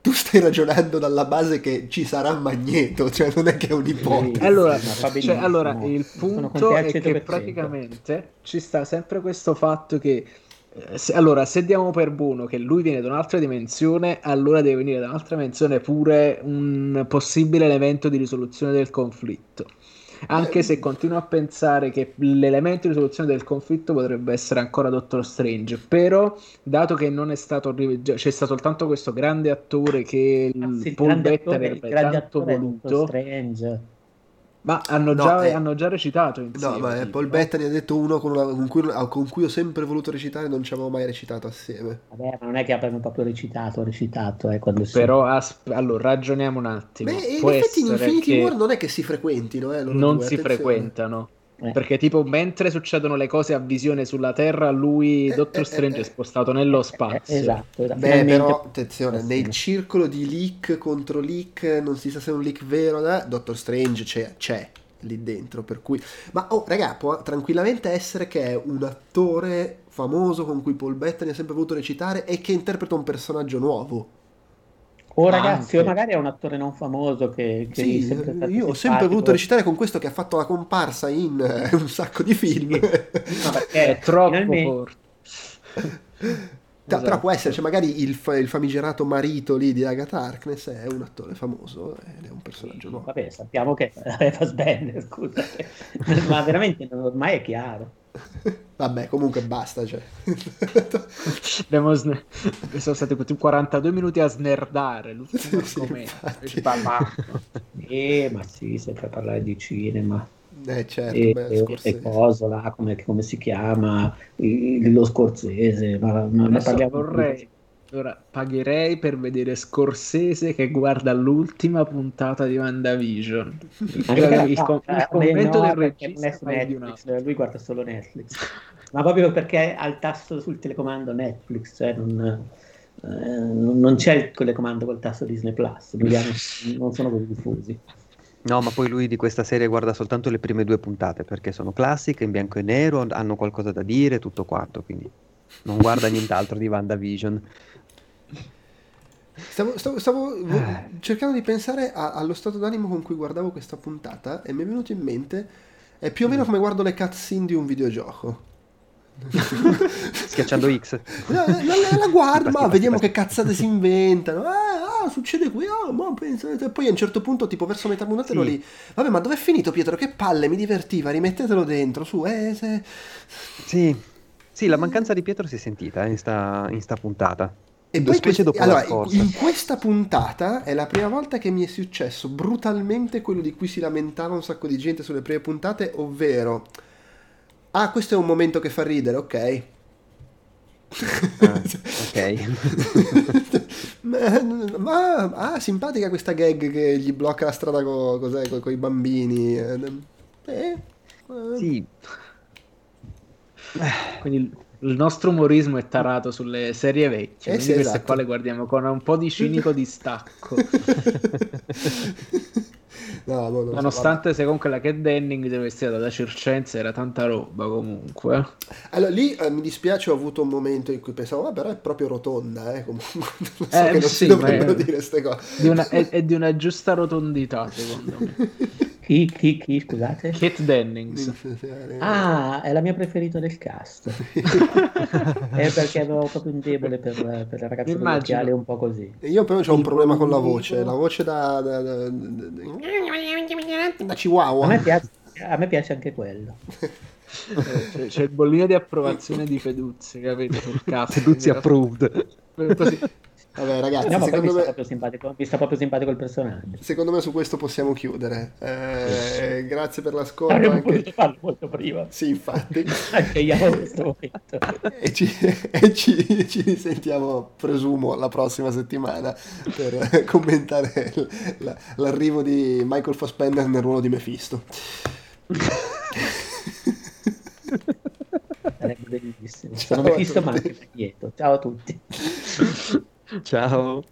tu stai ragionando dalla base che ci sarà magneto, cioè non è che è un'ipotesi. Allora, cioè, allora il punto è che praticamente ci sta sempre questo fatto che se, allora, se diamo per buono che lui viene da un'altra dimensione, allora deve venire da un'altra dimensione pure un possibile elemento di risoluzione del conflitto. Anche se continuo a pensare che l'elemento di risoluzione del conflitto potrebbe essere ancora Doctor Strange, però dato che non è stato c'è stato soltanto questo grande attore che ah, sì, Paul Bettany avrebbe tanto voluto. Strange ma hanno, no, già, eh, hanno, già, recitato insieme. No, ma Paul no? Bettany ha detto uno con, una, con, cui, con, cui, ho sempre voluto recitare non ci avevo mai recitato assieme. Vabbè, ma non è che abbiano proprio recitato, recitato. Eh, Però, asp- allora, ragioniamo un attimo. Beh, in effetti in Infinity War non è che si frequentino, eh, Non due, si attenzione. frequentano. Eh. Perché tipo mentre succedono le cose a visione sulla Terra, lui, eh, Doctor eh, Strange, è spostato nello spazio. esatto, esatto. Beh, però attenzione, nel circolo di leak contro leak, non si sa se è un leak vero, eh? Doctor Strange c'è, c'è lì dentro, per cui... Ma oh, raga, può tranquillamente essere che è un attore famoso con cui Paul Bettany ha sempre voluto recitare e che interpreta un personaggio nuovo. O ragazzi, Anche. o magari è un attore non famoso che, che sì, io ho sempre voluto recitare con questo che ha fatto la comparsa in uh, un sacco di film. Sì. [laughs] No, è troppo forte. Esatto. Però può essere, cioè magari il, il, famigerato marito lì di Agatha Harkness è un attore famoso ed è un personaggio nuovo. Vabbè, sappiamo che [laughs] è Fassbender, scusa, [laughs] ma veramente ormai è chiaro. [laughs] Vabbè, comunque basta. Cioè. [laughs] Sne- sono stati 42 minuti a snerdare l'ultimo [laughs] sì, argomento. eh, ma sì, se fai parlare di cinema. Eh, certo, e, beh, e cosa là, come, come, si chiama, lo scorsese. Ma, ma ne parliamo vorrei, allora, pagherei per vedere Scorsese che guarda l'ultima puntata di WandaVision. [laughs] il, il, il, il commento no, del regista Netflix, lui guarda solo Netflix. Ma proprio perché ha il tasto sul telecomando Netflix, cioè non, eh, non c'è il telecomando col tasto Disney Plus, [laughs] non sono così diffusi. No, ma poi lui di questa serie guarda soltanto le prime due puntate perché sono classiche, in bianco e nero, hanno qualcosa da dire, tutto quanto, quindi non guarda nient'altro di WandaVision. Stavo, stavo, stavo eh. cercando di pensare a, allo stato d'animo con cui guardavo questa puntata e mi è venuto in mente, è più o meno mm. come guardo le cutscene di un videogioco. [laughs] Schiacciando [laughs] X. La, la, la, la guardo, ma vediamo che cazzate si inventano. Ah, ah succede qui. Ah, ma pensate. Poi a un certo punto, tipo verso metà puntata, sì. lì. Vabbè, ma dov'è finito Pietro? Che palle, mi divertiva, rimettetelo dentro. Su, eh, se... Sì. Sì, la mancanza di Pietro si è sentita in sta, in sta puntata. E poi questi, allora, in questa puntata è la prima volta che mi è successo brutalmente quello di cui si lamentava un sacco di gente sulle prime puntate, ovvero Ah, questo è un momento che fa ridere, ok. Ah, [laughs] ok. ma, ma, ah, simpatica questa gag che gli blocca la strada con co, co, i bambini. Eh, eh, sì. Quindi il nostro umorismo è tarato sulle serie vecchie, eh sì, queste esatto. qua le guardiamo con un po' di cinico distacco. [laughs] No, no, Nonostante so, comunque la Cat Denning deve essere da circense era tanta roba comunque. Allora lì eh, mi dispiace, ho avuto un momento in cui pensavo, ma però è proprio rotonda, eh, comunque. [laughs] Non so eh, che non sì, si dovrebbero dire queste cose. Di una, [laughs] è, è, di una giusta rotondità, secondo me. Chi, chi, chi, scusate? Kate Dennings. Ah, è la mia preferita del cast. [laughs] è perché avevo proprio un debole per, per le ragazze occhiali un po' così. Io però ho un problema con la voce, la voce da, da, da, da chihuahua. A me, piace, a me piace anche quello. c'è, c'è, il bollino di approvazione di Feduzzi, capito? Sul cast. Feduzzi approved. Così. Vabbè, ragazzi, no, secondo me... mi sta proprio simpatico il personaggio. Secondo me su questo possiamo chiudere. Eh, grazie per l'ascolto. Avremmo anche... potuto farlo molto prima. Sì, infatti. [laughs] anche io in questo momento. [laughs] e, ci, e ci, ci, risentiamo, presumo, la prossima settimana per [laughs] commentare l, l'arrivo di Michael Fassbender nel ruolo di Mephisto. Sarebbe bellissimo. Sono Mephisto ma anche dietro. Ciao a tutti. Tchau.